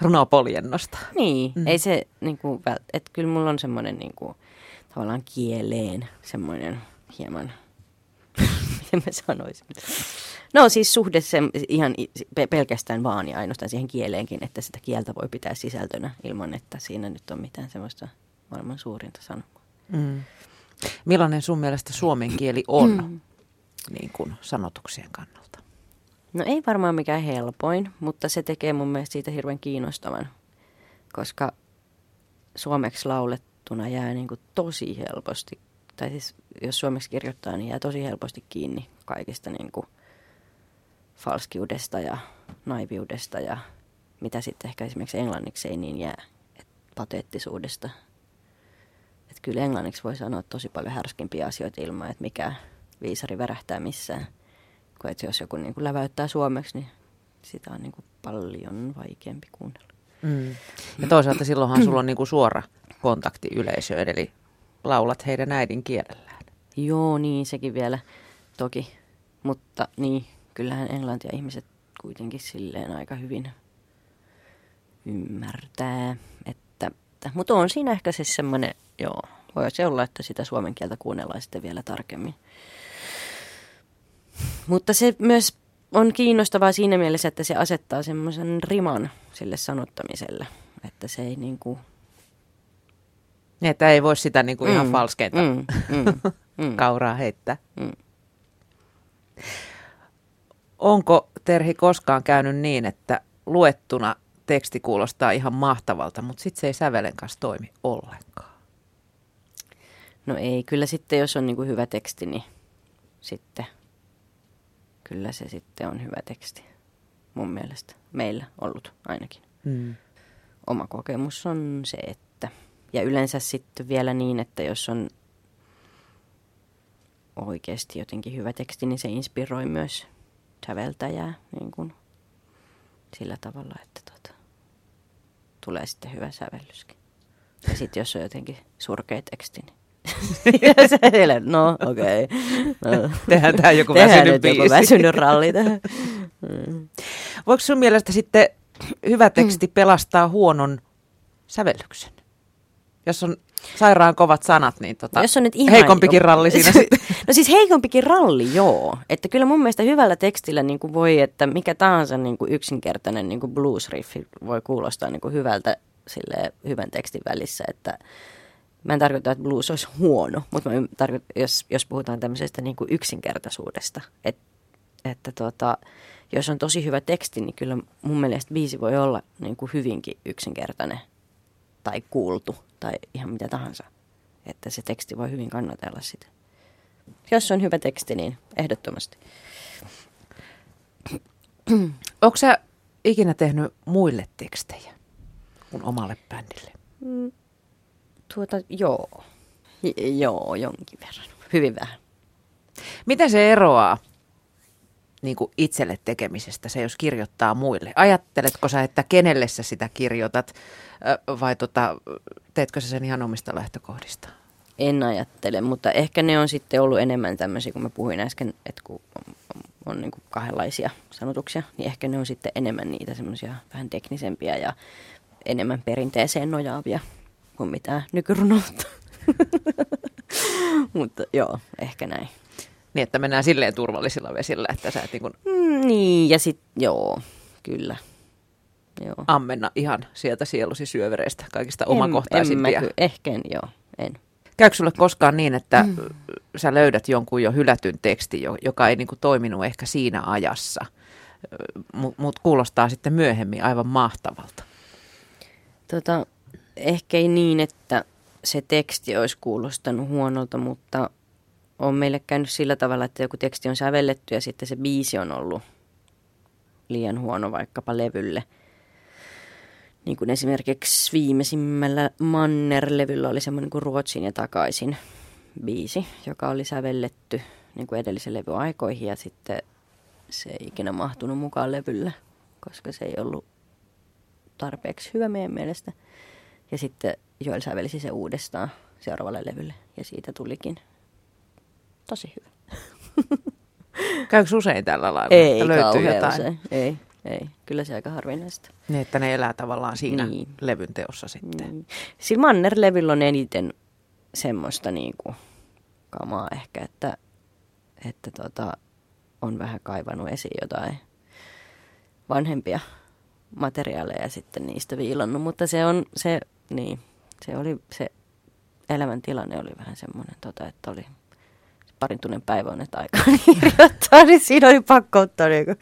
Runopoljennosta. Niin, mm. ei se niin kuin, että kyllä mulla on semmoinen niin kuin, tavallaan kieleen semmoinen hieman, miten mä sanoisin. No siis suhde se ihan pelkästään vaan ja ainoastaan siihen kieleenkin, että sitä kieltä voi pitää sisältönä ilman, että siinä nyt on mitään semmoista maailman suurinta sanomaa. Mm. Millainen sun mielestä suomen kieli on mm. niin kuin sanotuksien kannalta? No ei varmaan mikään helpoin, mutta se tekee mun mielestä siitä hirveän kiinnostavan, koska suomeksi laulettuna jää niin kuin tosi helposti, tai siis jos suomeksi kirjoittaa, niin jää tosi helposti kiinni kaikista niin kuin falskiudesta ja naiviudesta ja mitä sitten ehkä esimerkiksi englanniksi ei niin jää, et pateettisuudesta että kyllä englanniksi voi sanoa tosi paljon härskimpiä asioita ilman, että mikä viisari värähtää missään. Kun että jos joku niin kuin läväyttää suomeksi, niin sitä on niin kuin paljon vaikeampi kuunnella. Mm. Ja toisaalta silloinhan sulla on niin kuin suora kontakti yleisöön, eli laulat heidän äidinkielellään. Joo, niin sekin vielä toki. Mutta niin, kyllähän englantia ihmiset kuitenkin silleen aika hyvin ymmärtää. Että, mutta on siinä ehkä se semmoinen Joo, voi se olla, että sitä suomen kieltä kuunnellaan sitten vielä tarkemmin. Mutta se myös on kiinnostavaa siinä mielessä, että se asettaa semmoisen riman sille sanottamiselle, että se ei niin kuin... Niin, että ei voi sitä niin kuin mm, ihan falskeita mm, mm, mm, kauraa heittää. Mm. Onko Terhi koskaan käynyt niin, että luettuna teksti kuulostaa ihan mahtavalta, mutta sitten se ei sävelen kanssa toimi ollenkaan? No ei, kyllä sitten jos on niin kuin hyvä teksti, niin sitten kyllä se sitten on hyvä teksti. mun mielestä. Meillä ollut ainakin. Mm. Oma kokemus on se, että... Ja yleensä sitten vielä niin, että jos on oikeasti jotenkin hyvä teksti, niin se inspiroi myös säveltäjää niin kuin sillä tavalla, että tota, tulee sitten hyvä sävellyskin. Ja sitten jos on jotenkin surkea teksti, niin se no okei. Okay. No. Tehdään joku Tehdään väsynyt nyt joku biisi. väsynyt ralli tähän. Mm. Voiko sun mielestä sitten hyvä teksti pelastaa huonon sävellyksen? Jos on sairaan kovat sanat, niin tota, Jos on nyt ihan heikompikin ralli siinä sitten. No siis heikompikin ralli, joo. Että kyllä mun mielestä hyvällä tekstillä niin kuin voi, että mikä tahansa niin kuin yksinkertainen niin kuin blues-riffi voi kuulostaa niin kuin hyvältä sille hyvän tekstin välissä. Että mä en tarkoita, että blues olisi huono, mutta mä tarkoitan, jos, jos puhutaan tämmöisestä niin kuin yksinkertaisuudesta. Et, että tota, jos on tosi hyvä teksti, niin kyllä mun mielestä biisi voi olla niin kuin hyvinkin yksinkertainen tai kuultu tai ihan mitä tahansa. Että se teksti voi hyvin kannatella sitä. Jos on hyvä teksti, niin ehdottomasti. Onko sä ikinä tehnyt muille tekstejä kuin omalle bändille? Tuota, joo. J- joo, jonkin verran. Hyvin vähän. Miten se eroaa niin kuin itselle tekemisestä, se jos kirjoittaa muille? Ajatteletko sä, että kenelle sä sitä kirjoitat vai tota, teetkö sä sen ihan omista lähtökohdista? En ajattele, mutta ehkä ne on sitten ollut enemmän tämmöisiä, kun mä puhuin äsken, että kun on niin kuin kahdenlaisia sanotuksia, niin ehkä ne on sitten enemmän niitä semmoisia vähän teknisempiä ja enemmän perinteeseen nojaavia kuin mitä nykyrunoutta. mutta joo, ehkä näin. Niin, että mennään silleen turvallisilla vesillä, että sä et niin kuin Mm, niin, ja sitten joo, kyllä. Joo. ammenna ihan sieltä sielusi syövereistä kaikista En- omakohtaisimpia. En mä ehkä en, joo, en. Käykö sulle koskaan niin, että mm. sä löydät jonkun jo hylätyn tekstin, jo- joka ei niin kuin toiminut ehkä siinä ajassa, mutta mut kuulostaa sitten myöhemmin aivan mahtavalta? Tota, ehkä ei niin, että se teksti olisi kuulostanut huonolta, mutta on meille käynyt sillä tavalla, että joku teksti on sävelletty ja sitten se biisi on ollut liian huono vaikkapa levylle. Niin kuin esimerkiksi viimeisimmällä Manner-levyllä oli semmoinen kuin Ruotsin ja takaisin biisi, joka oli sävelletty niin kuin edellisen levyn aikoihin ja sitten se ei ikinä mahtunut mukaan levylle, koska se ei ollut tarpeeksi hyvä meidän mielestä. Ja sitten Joel sävelsi se uudestaan seuraavalle levylle ja siitä tulikin tosi hyvä. Käykö usein tällä lailla, Ei että löytyy jotain? usein. Ei, ei. Kyllä se aika harvinaista. Niin, että ne elää tavallaan siinä Niin. levyn teossa sitten. Niin. Sillä Manner-levyllä on eniten semmoista niinku kamaa ehkä, että, että tota, on vähän kaivannut esiin jotain vanhempia materiaaleja ja sitten niistä viilannut, mutta se on se, niin, se oli se elämäntilanne oli vähän semmoinen, tota, että oli parin tunnin päivä on nyt aikaa kirjoittaa, niin siinä oli pakko ottaa niinku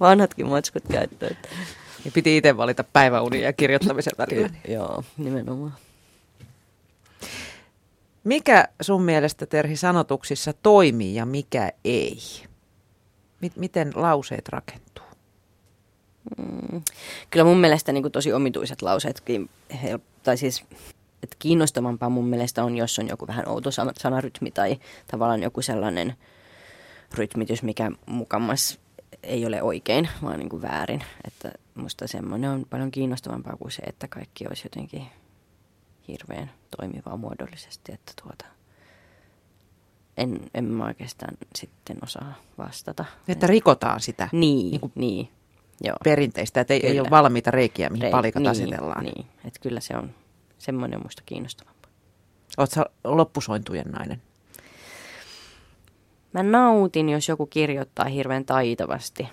vanhatkin matskut käyttöön. Ja piti itse valita päiväunia ja kirjoittamisen välillä. Joo, nimenomaan. Mikä sun mielestä, Terhi, sanotuksissa toimii ja mikä ei? M- miten lauseet rakentuu? Mm. Kyllä mun mielestä niin tosi omituiset lauseetkin, tai siis että kiinnostavampaa mun mielestä on, jos on joku vähän outo sana- sanarytmi tai tavallaan joku sellainen rytmitys, mikä mukamas ei ole oikein, vaan niin kuin väärin. Että musta semmoinen on paljon kiinnostavampaa kuin se, että kaikki olisi jotenkin hirveän toimivaa muodollisesti, että tuota, en, en mä oikeastaan sitten osaa vastata. Että rikotaan sitä Niin, niin kuin niin joo. perinteistä, että ei, ei ole valmiita reikiä, mihin Rei- palikat niin, asetellaan. Niin, että kyllä se on, semmoinen on musta kiinnostavampaa. Oletko sä loppusointujen nainen? Mä nautin, jos joku kirjoittaa hirveän taitavasti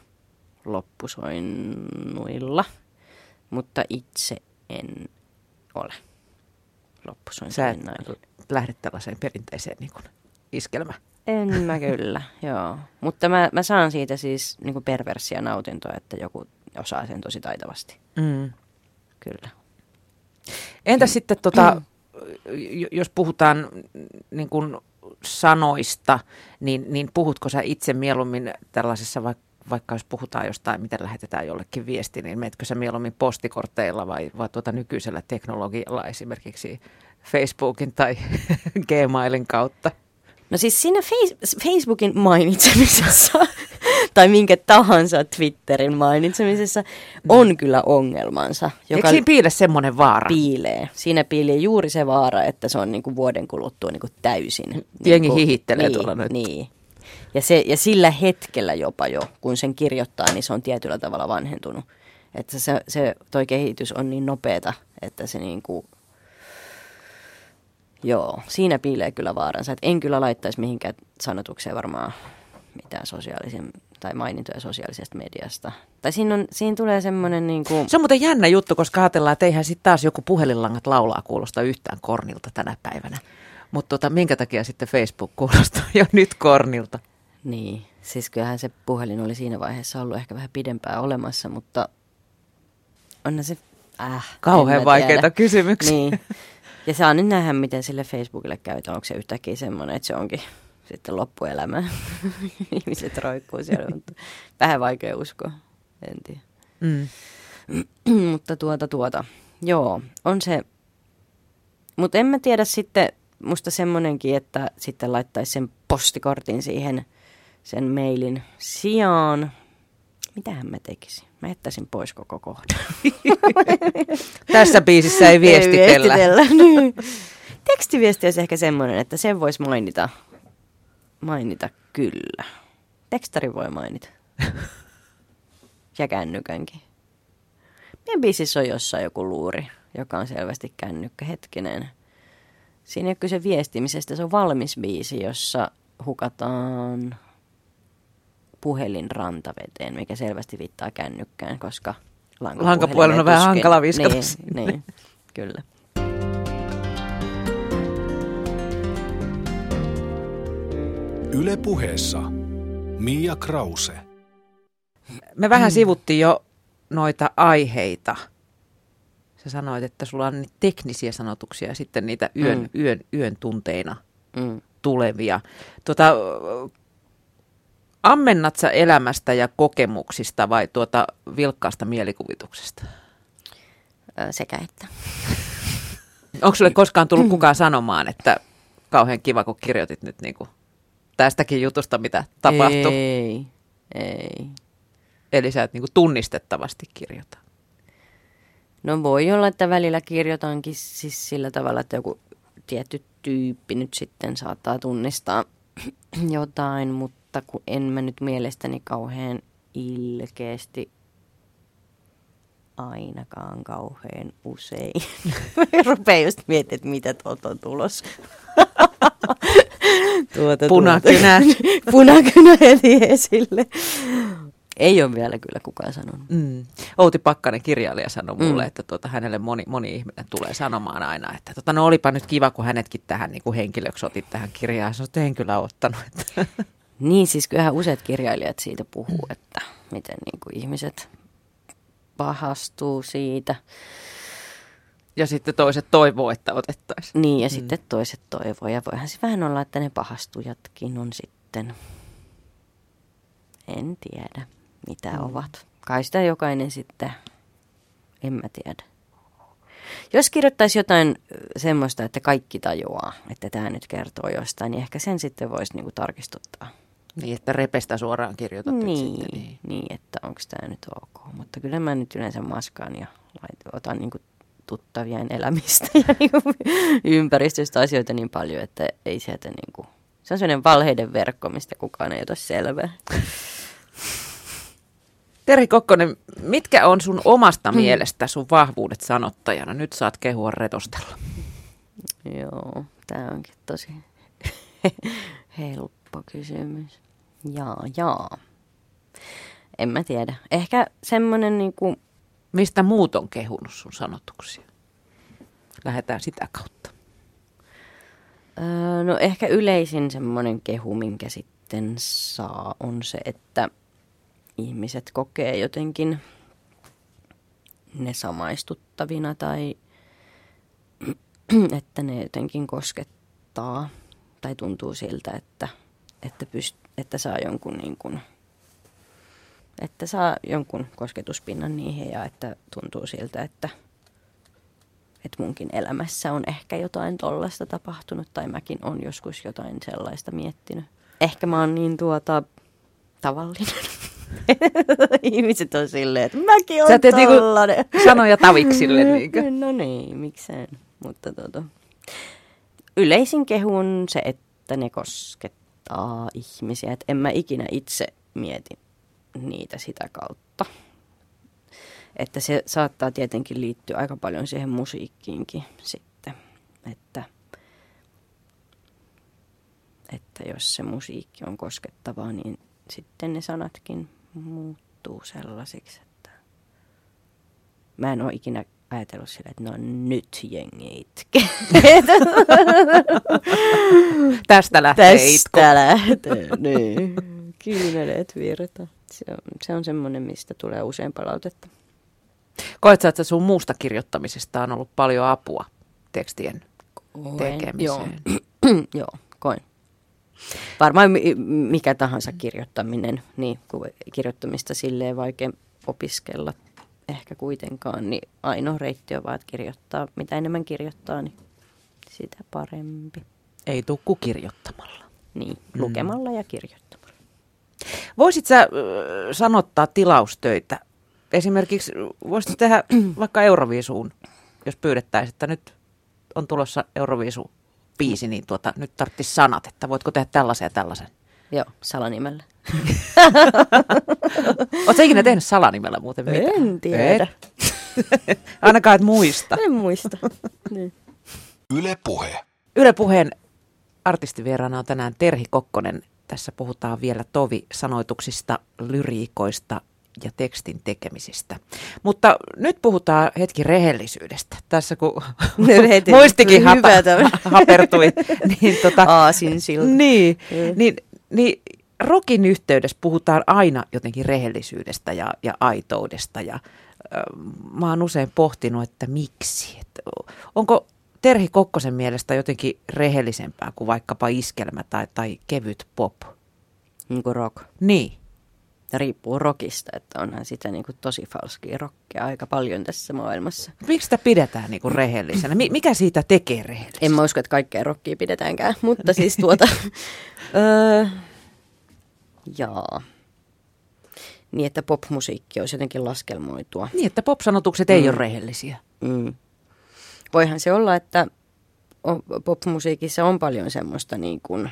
loppusoinnuilla, mutta itse en ole loppusointujen nainen. lähde tällaiseen perinteiseen niin kuin, iskelmä. En mä kyllä, joo. Mutta mä, mä saan siitä siis niin perversia nautintoa, että joku osaa sen tosi taitavasti. Mm. Kyllä. Entä sitten, tota, jos puhutaan niin kuin sanoista, niin, niin puhutko sä itse mieluummin tällaisessa vaikka vaikka jos puhutaan jostain, miten lähetetään jollekin viesti, niin meetkö sä mieluummin postikorteilla vai, vai tuota nykyisellä teknologialla esimerkiksi Facebookin tai Gmailin kautta? No siis siinä face- Facebookin mainitsemisessa tai minkä tahansa Twitterin mainitsemisessa on kyllä ongelmansa. Joka Eikö siinä piile semmoinen vaara? Piilee. Siinä piilee juuri se vaara, että se on niinku vuoden kuluttua niinku täysin. Jengi niinku, hihittelee niin, tuolla nyt. Niin. Ja, se, ja sillä hetkellä jopa jo, kun sen kirjoittaa, niin se on tietyllä tavalla vanhentunut. Että se, se toi kehitys on niin nopeeta, että se niinku, joo, siinä piilee kyllä vaaransa. Et en kyllä laittaisi mihinkään sanotukseen varmaan mitään sosiaalisen tai mainintoja sosiaalisesta mediasta. Tai siinä, on, siinä tulee semmoinen niin kuin... Se on muuten jännä juttu, koska ajatellaan, että eihän sitten taas joku puhelinlangat laulaa kuulosta yhtään kornilta tänä päivänä. Mutta tota, minkä takia sitten Facebook kuulostaa jo nyt kornilta? Niin, siis kyllähän se puhelin oli siinä vaiheessa ollut ehkä vähän pidempään olemassa, mutta on se... Äh, Kauhean vaikeita kysymyksiä. Niin. Ja saa nyt nähdä, miten sille Facebookille käy, onko se yhtäkkiä semmoinen, että se onkin sitten loppuelämä. Ihmiset roikkuu siellä, mutta vähän vaikea uskoa, en tiedä. Mm. mutta tuota tuota, joo, on se. Mutta en mä tiedä sitten, musta semmonenkin, että sitten laittaisi sen postikortin siihen sen mailin sijaan. Mitähän mä tekisin? Mä jättäisin pois koko kohdan. Tässä biisissä ei viestitellä. Ei viestitellä. Niin. Tekstiviesti olisi ehkä semmoinen, että sen voisi mainita mainita kyllä. Tekstari voi mainita. ja kännykänkin. Meidän biisissä on jossain joku luuri, joka on selvästi kännykkä. Hetkinen. Siinä ei ole kyse viestimisestä, se on valmis biisi, jossa hukataan puhelin rantaveteen, mikä selvästi viittaa kännykkään, koska lankapuhelin on vähän hankala viskata. Niin, niin, kyllä. Yle puheessa Mia Krause. Me vähän sivuttiin jo noita aiheita. Sä sanoit, että sulla on teknisiä sanotuksia ja sitten niitä yön, mm. yön, yön tunteina mm. tulevia. Tuota, ammennat sä elämästä ja kokemuksista vai tuota vilkkaasta mielikuvituksesta? Sekä että. Onko sulle koskaan tullut kukaan sanomaan, että kauhean kiva, kun kirjoitit nyt niin kuin tästäkin jutusta, mitä tapahtui? Ei, ei. Eli sä et niin kuin tunnistettavasti kirjoita? No voi olla, että välillä kirjoitankin siis sillä tavalla, että joku tietty tyyppi nyt sitten saattaa tunnistaa jotain, mutta kun en mä nyt mielestäni kauhean ilkeästi ainakaan kauhean usein. Rupeaa just miettimään, että mitä tuolta on tulossa. tuota, Punakynä. Tuota. Punakynä heti esille. Ei ole vielä kyllä kukaan sanonut. Mm. Outi Pakkanen kirjailija sanoi mulle, mm. että tuota, hänelle moni, moni ihminen tulee sanomaan aina, että tuota, no olipa nyt kiva, kun hänetkin tähän niin kuin henkilöksi otit tähän kirjaan. Sanoin, että en kyllä ottanut. Että. Niin, siis kyllähän useat kirjailijat siitä puhuu, mm. että miten niin kuin ihmiset pahastuu siitä. Ja sitten toiset toivoo, että otettaisiin. Niin, ja mm. sitten toiset toivoo. Ja voihan se vähän olla, että ne pahastujatkin on sitten, en tiedä, mitä mm. ovat. Kai sitä jokainen sitten, en mä tiedä. Jos kirjoittaisi jotain semmoista, että kaikki tajuaa, että tämä nyt kertoo jostain, niin ehkä sen sitten voisi niinku tarkistuttaa. Niin, että repestä suoraan kirjoitat niin, sitten. Niin. niin, että onko tämä nyt ok. Mutta kyllä mä nyt yleensä maskaan ja otan niinku tuttavien elämistä ja niinku ympäristöstä asioita niin paljon, että ei sieltä niinku, se on sellainen valheiden verkko, mistä kukaan ei ota selvää. Terhi Kokkonen, mitkä on sun omasta hmm. mielestä sun vahvuudet sanottajana? Nyt saat kehua retostella. Joo, tämä onkin tosi helppo kysymys. Jaa, jaa. En mä tiedä. Ehkä semmoinen niinku... Mistä muut on kehunut sun sanotuksia? Lähdetään sitä kautta. Öö, no ehkä yleisin semmoinen kehu, minkä sitten saa, on se, että ihmiset kokee jotenkin ne samaistuttavina tai että ne jotenkin koskettaa tai tuntuu siltä, että, että, pyst- että saa jonkun niin kuin että saa jonkun kosketuspinnan niihin ja että tuntuu siltä, että, että munkin elämässä on ehkä jotain tollasta tapahtunut tai mäkin on joskus jotain sellaista miettinyt. Ehkä mä oon niin tuota tavallinen. Ihmiset on silleen, että mäkin oon niinku tollanen. Niinku sanoja taviksille. Niinkö? No niin, miksei. Mutta tuota, yleisin kehu on se, että ne koskettaa ihmisiä. Että en mä ikinä itse mieti niitä sitä kautta. Että se saattaa tietenkin liittyä aika paljon siihen musiikkiinkin sitten. Että, että jos se musiikki on koskettavaa, niin sitten ne sanatkin muuttuu sellaisiksi, että mä en ole ikinä ajatellut sille, että no nyt jengi itkee. Tästä lähtee Tästä itku. lähtee, niin. Kyyneleet virta. Se on, se on semmoinen, mistä tulee usein palautetta. Koetko, että sun muusta kirjoittamisesta on ollut paljon apua tekstien koen, tekemiseen? Joo, joo koen. Varmaan mikä tahansa kirjoittaminen, niin kirjoittamista silleen vaikea opiskella ehkä kuitenkaan, niin ainoa reitti on vaan, että kirjoittaa. Mitä enemmän kirjoittaa, niin sitä parempi. Ei tukku kirjoittamalla. Niin, mm. lukemalla mm. ja kirjoittamalla. Voisit sä äh, sanottaa tilaustöitä? Esimerkiksi voisit tehdä vaikka Euroviisuun, jos pyydettäisiin, että nyt on tulossa Euroviisu biisi, niin tuota, nyt tarvitsisi sanat, että voitko tehdä tällaisen ja tällaisen? Joo, salanimellä. Oletko ikinä tehnyt salanimellä muuten mitään? En tiedä. Et? Ainakaan et muista. En muista. niin. Yle Puhe. Yle Puheen artistivieraana on tänään Terhi Kokkonen. Tässä puhutaan vielä tovi-sanoituksista, lyriikoista ja tekstin tekemisistä. Mutta nyt puhutaan hetki rehellisyydestä. Tässä kun muistikin hapa, hapertui. niin, tota, Aasin Niin, niin, niin rokin yhteydessä puhutaan aina jotenkin rehellisyydestä ja, ja aitoudesta ja äh, mä oon usein pohtinut, että miksi. Että onko Terhi Kokkosen mielestä jotenkin rehellisempää kuin vaikkapa iskelmä tai, tai kevyt pop? Niin kuin rock. Niin. Riippuu rockista, että onhan sitä niin kuin tosi falskia rockia aika paljon tässä maailmassa. Miksi sitä pidetään niin kuin rehellisenä? Mikä siitä tekee rehellisen? En mä usko, että kaikkea rockia pidetäänkään, mutta siis tuota... öö, Jaa. Niin, että popmusiikki olisi jotenkin laskelmoitua. Niin, että popsanotukset ei mm. ole rehellisiä. Mm. Voihan se olla, että popmusiikissa on paljon semmoista niin kuin,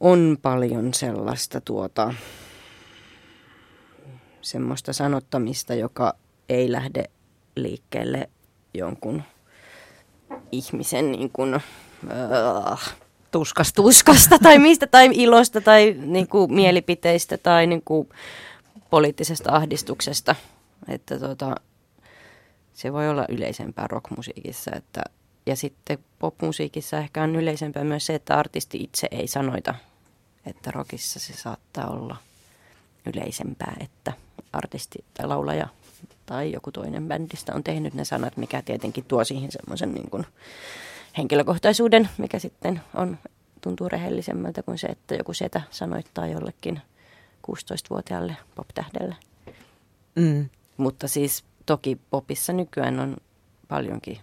on paljon sellaista tuota, semmoista sanottamista, joka ei lähde liikkeelle jonkun ihmisen niin kuin, äh, tuskasta. tuskasta tai mistä, tai ilosta tai niin kuin, mielipiteistä tai niin kuin, poliittisesta ahdistuksesta. Että tota, se voi olla yleisempää rockmusiikissa. Että, ja sitten popmusiikissa ehkä on yleisempää myös se, että artisti itse ei sanoita, että rockissa se saattaa olla yleisempää, että artisti tai laulaja tai joku toinen bändistä on tehnyt ne sanat, mikä tietenkin tuo siihen semmoisen niin kuin, henkilökohtaisuuden, mikä sitten on, tuntuu rehellisemmältä kuin se, että joku setä sanoittaa jollekin 16-vuotiaalle pop-tähdelle. Mm. Mutta siis toki popissa nykyään on paljonkin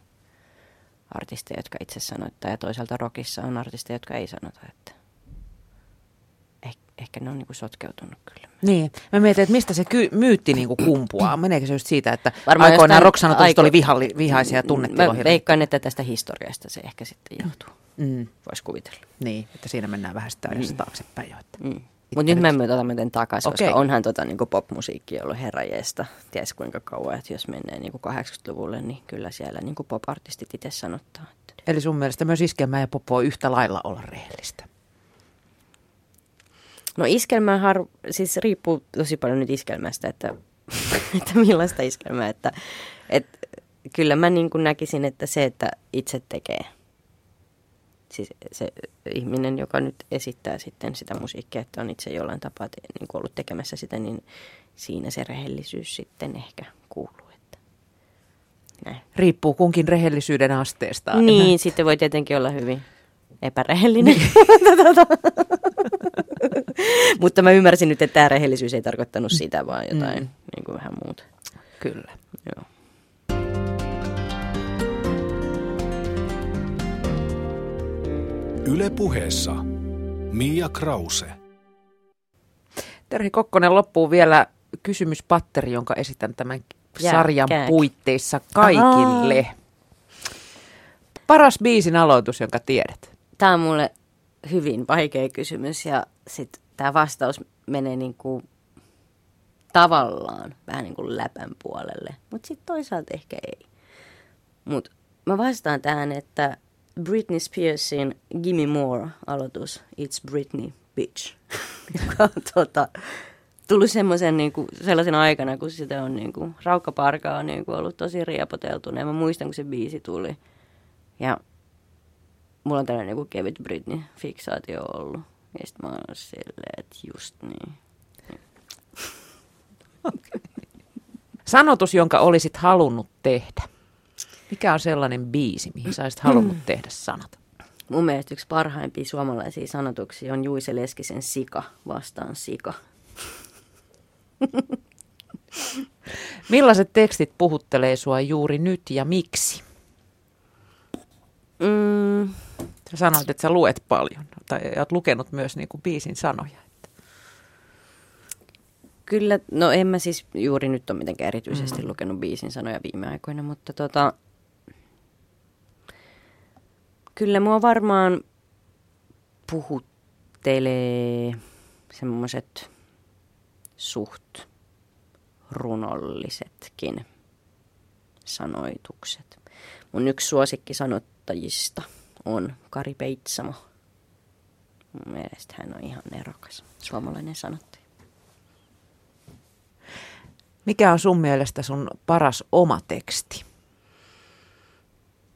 artisteja, jotka itse sanoittaa ja toisaalta rockissa on artisteja, jotka ei sanota, että eh, ehkä ne on niinku sotkeutunut kyllä. Niin, mä mietin, että mistä se ky- myytti niinku kumpuaa. Meneekö se just siitä, että Varmaan aikoinaan rocksanotukset aiko... oli vihalli, vihaisia ja tunnettiin Mä veikkaan, että tästä historiasta se ehkä sitten johtuu. Mm. Voisi kuvitella. Niin, että siinä mennään vähän sitä mm. taaksepäin jo. Että mm. Mutta nyt me otamme miten takaisin, okay. koska onhan tota, niin popmusiikki ollut herrajeesta ties kuinka kauan, että jos menee niin 80-luvulle, niin kyllä siellä niin pop-artistit itse sanottaa. Eli sun mielestä myös iskelmä ja pop voi yhtä lailla olla rehellistä? No iskelmä har, siis riippuu tosi paljon nyt iskelmästä, että, että millaista iskelmää. Että, että kyllä mä niin kuin näkisin, että se, että itse tekee, siis se ihminen, joka nyt esittää sitten sitä musiikkia, että on itse jollain tapaa te, niin ollut tekemässä sitä, niin siinä se rehellisyys sitten ehkä kuuluu. Että näin. Riippuu kunkin rehellisyyden asteesta. Niin, näin. sitten voi tietenkin olla hyvin epärehellinen. Niin. Mutta mä ymmärsin nyt, että tämä rehellisyys ei tarkoittanut sitä, vaan jotain mm. niin kuin vähän muuta. Kyllä. Joo. Yle puheessa Mia Krause. Terhi Kokkonen loppuu vielä kysymyspatteri, jonka esitän tämän Jää, sarjan kääk. puitteissa kaikille. Paras biisin aloitus, jonka tiedät. Tämä on mulle hyvin vaikea kysymys ja sitten tämä vastaus menee niin kuin tavallaan vähän niin kuin läpän puolelle, mutta sitten toisaalta ehkä ei. Mutta mä vastaan tähän, että Britney Spearsin Gimme More aloitus, It's Britney Bitch, joka on tota, tullut semmoisen niin sellaisen aikana, kun sitä on niin kuin, raukkaparka on niin kuin, ollut tosi riepoteltuna. Ja mä muistan, kun se biisi tuli. Ja mulla on tällainen niin kevyt Britney-fiksaatio ollut. Ja sit mä oon silleen, että just niin. Sanotus, jonka olisit halunnut tehdä. Mikä on sellainen biisi, mihin sä olisit halunnut tehdä sanat? Mun mielestä yksi parhaimpia suomalaisia sanotuksia on Juise Leskisen Sika vastaan Sika. Millaiset tekstit puhuttelee sua juuri nyt ja miksi? Mm, Sä sanoit, että sä luet paljon, tai oot lukenut myös niin kuin biisin sanoja. Kyllä, no en mä siis juuri nyt ole mitenkään erityisesti mm. lukenut biisin sanoja viime aikoina, mutta tota, kyllä mua varmaan puhuttelee semmoiset suht runollisetkin sanoitukset. Mun yksi suosikki sanottajista on Kari Peitsamo. Mun mielestä hän on ihan nerokas suomalainen sanottaja. Mikä on sun mielestä sun paras oma teksti?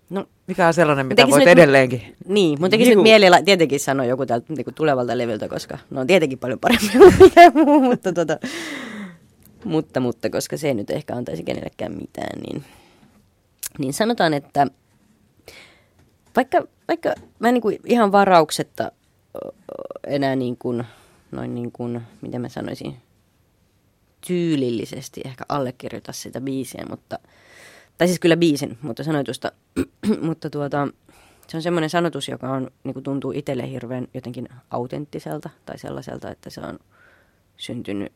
No, Mikä on sellainen, mitä voit nyt- edelleenkin? Niin, mutta tekisi nyt mieli la- tietenkin sanoa joku täältä niin tulevalta levyltä, koska ne on tietenkin paljon parempi kuin mikään muu, mutta, tota, mutta, mutta koska se ei nyt ehkä antaisi kenellekään mitään, niin, niin sanotaan, että vaikka, vaikka mä niin kuin ihan varauksetta enää niin kuin, noin niin kuin, miten mä sanoisin, tyylillisesti ehkä allekirjoita sitä biisiä, mutta, tai siis kyllä biisin, mutta sanoitusta, mutta tuota, se on semmoinen sanotus, joka on, niin kuin tuntuu itselle hirveän jotenkin autenttiselta tai sellaiselta, että se on syntynyt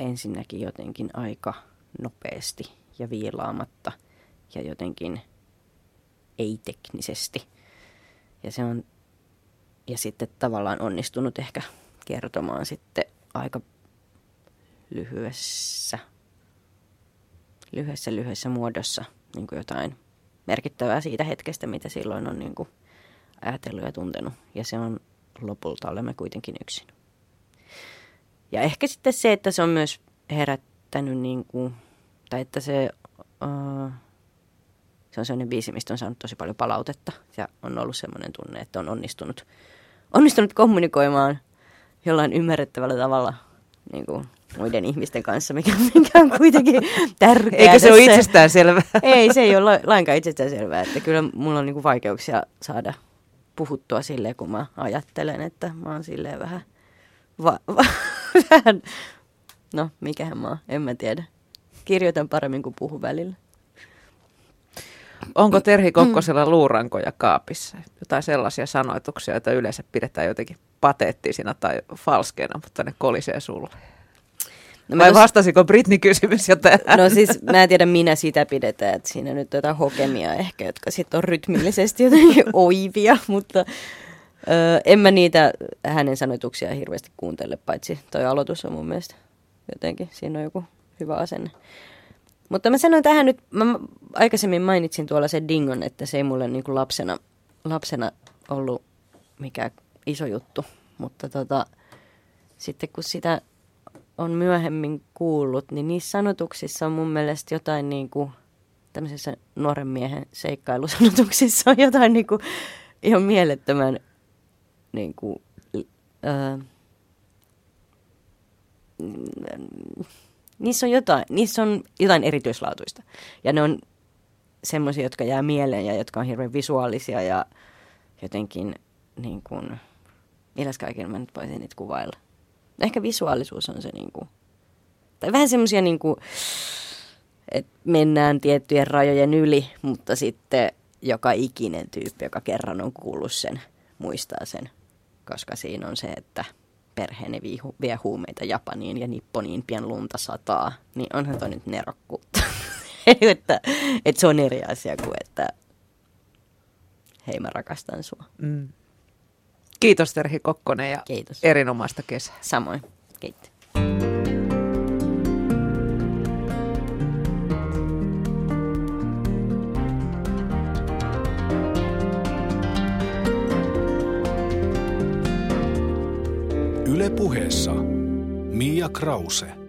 ensinnäkin jotenkin aika nopeasti ja viilaamatta ja jotenkin ei-teknisesti. Ja se on ja sitten tavallaan onnistunut ehkä kertomaan sitten aika lyhyessä, lyhyessä, lyhyessä muodossa niin kuin jotain merkittävää siitä hetkestä, mitä silloin on niin kuin ajatellut ja tuntenut. Ja se on lopulta olemme kuitenkin yksin. Ja ehkä sitten se, että se on myös herättänyt, niin kuin, tai että se, uh, se on sellainen biisi, mistä on saanut tosi paljon palautetta. Ja on ollut sellainen tunne, että on onnistunut, onnistunut kommunikoimaan jollain ymmärrettävällä tavalla niin kuin muiden ihmisten kanssa, mikä, mikä on kuitenkin tärkeää. Eikö se ole tässä. itsestään selvää? Ei, se ei ole la- lainkaan itsestäänselvää. Että kyllä mulla on niinku vaikeuksia saada puhuttua silleen, kun mä ajattelen, että mä oon silleen vähän, va- va- vähän no mikähän mä oon, en mä tiedä. Kirjoitan paremmin kuin puhun välillä. Onko Terhi Kokkosella luurankoja kaapissa? Jotain sellaisia sanoituksia, joita yleensä pidetään jotenkin pateettisina tai falskeina, mutta ne kolisee sulle. No, mä Vai tos- vastasiko Britney kysymys jo tähän? No siis mä en tiedä, minä sitä pidetään, että siinä nyt jotain hokemia ehkä, jotka sitten on rytmillisesti jotenkin oivia, mutta ö, en mä niitä hänen sanoituksia hirveästi kuuntele, paitsi toi aloitus on mun mielestä jotenkin, siinä on joku hyvä asenne. Mutta mä sanoin tähän nyt, mä aikaisemmin mainitsin tuolla sen dingon, että se ei mulle niin kuin lapsena, lapsena ollut mikään iso juttu, mutta tota, sitten kun sitä on myöhemmin kuullut, niin niissä sanotuksissa on mun mielestä jotain niin kuin, tämmöisessä nuoren miehen seikkailusanotuksissa on jotain niin kuin, ihan mielettömän niin kuin, mm, niissä on jotain, niissä on jotain erityislaatuista. Ja ne on semmoisia, jotka jää mieleen ja jotka on hirveän visuaalisia ja jotenkin niin kuin, milläs kaikilla mä nyt voisin niitä kuvailla. Ehkä visuaalisuus on se niinku, tai vähän semmoisia niinku, että mennään tiettyjen rajojen yli, mutta sitten joka ikinen tyyppi, joka kerran on kuullut sen, muistaa sen. Koska siinä on se, että perheeni vie huumeita Japaniin ja Nipponiin pian lunta sataa, niin onhan toi nyt nerokkuutta. että, että se on eri asia kuin, että hei mä rakastan sua. Mm. Kiitos Terhi Kokkonen ja Kiitos. erinomaista kesää. Samoin. Kiitos. Yle puheessa Mia Krause.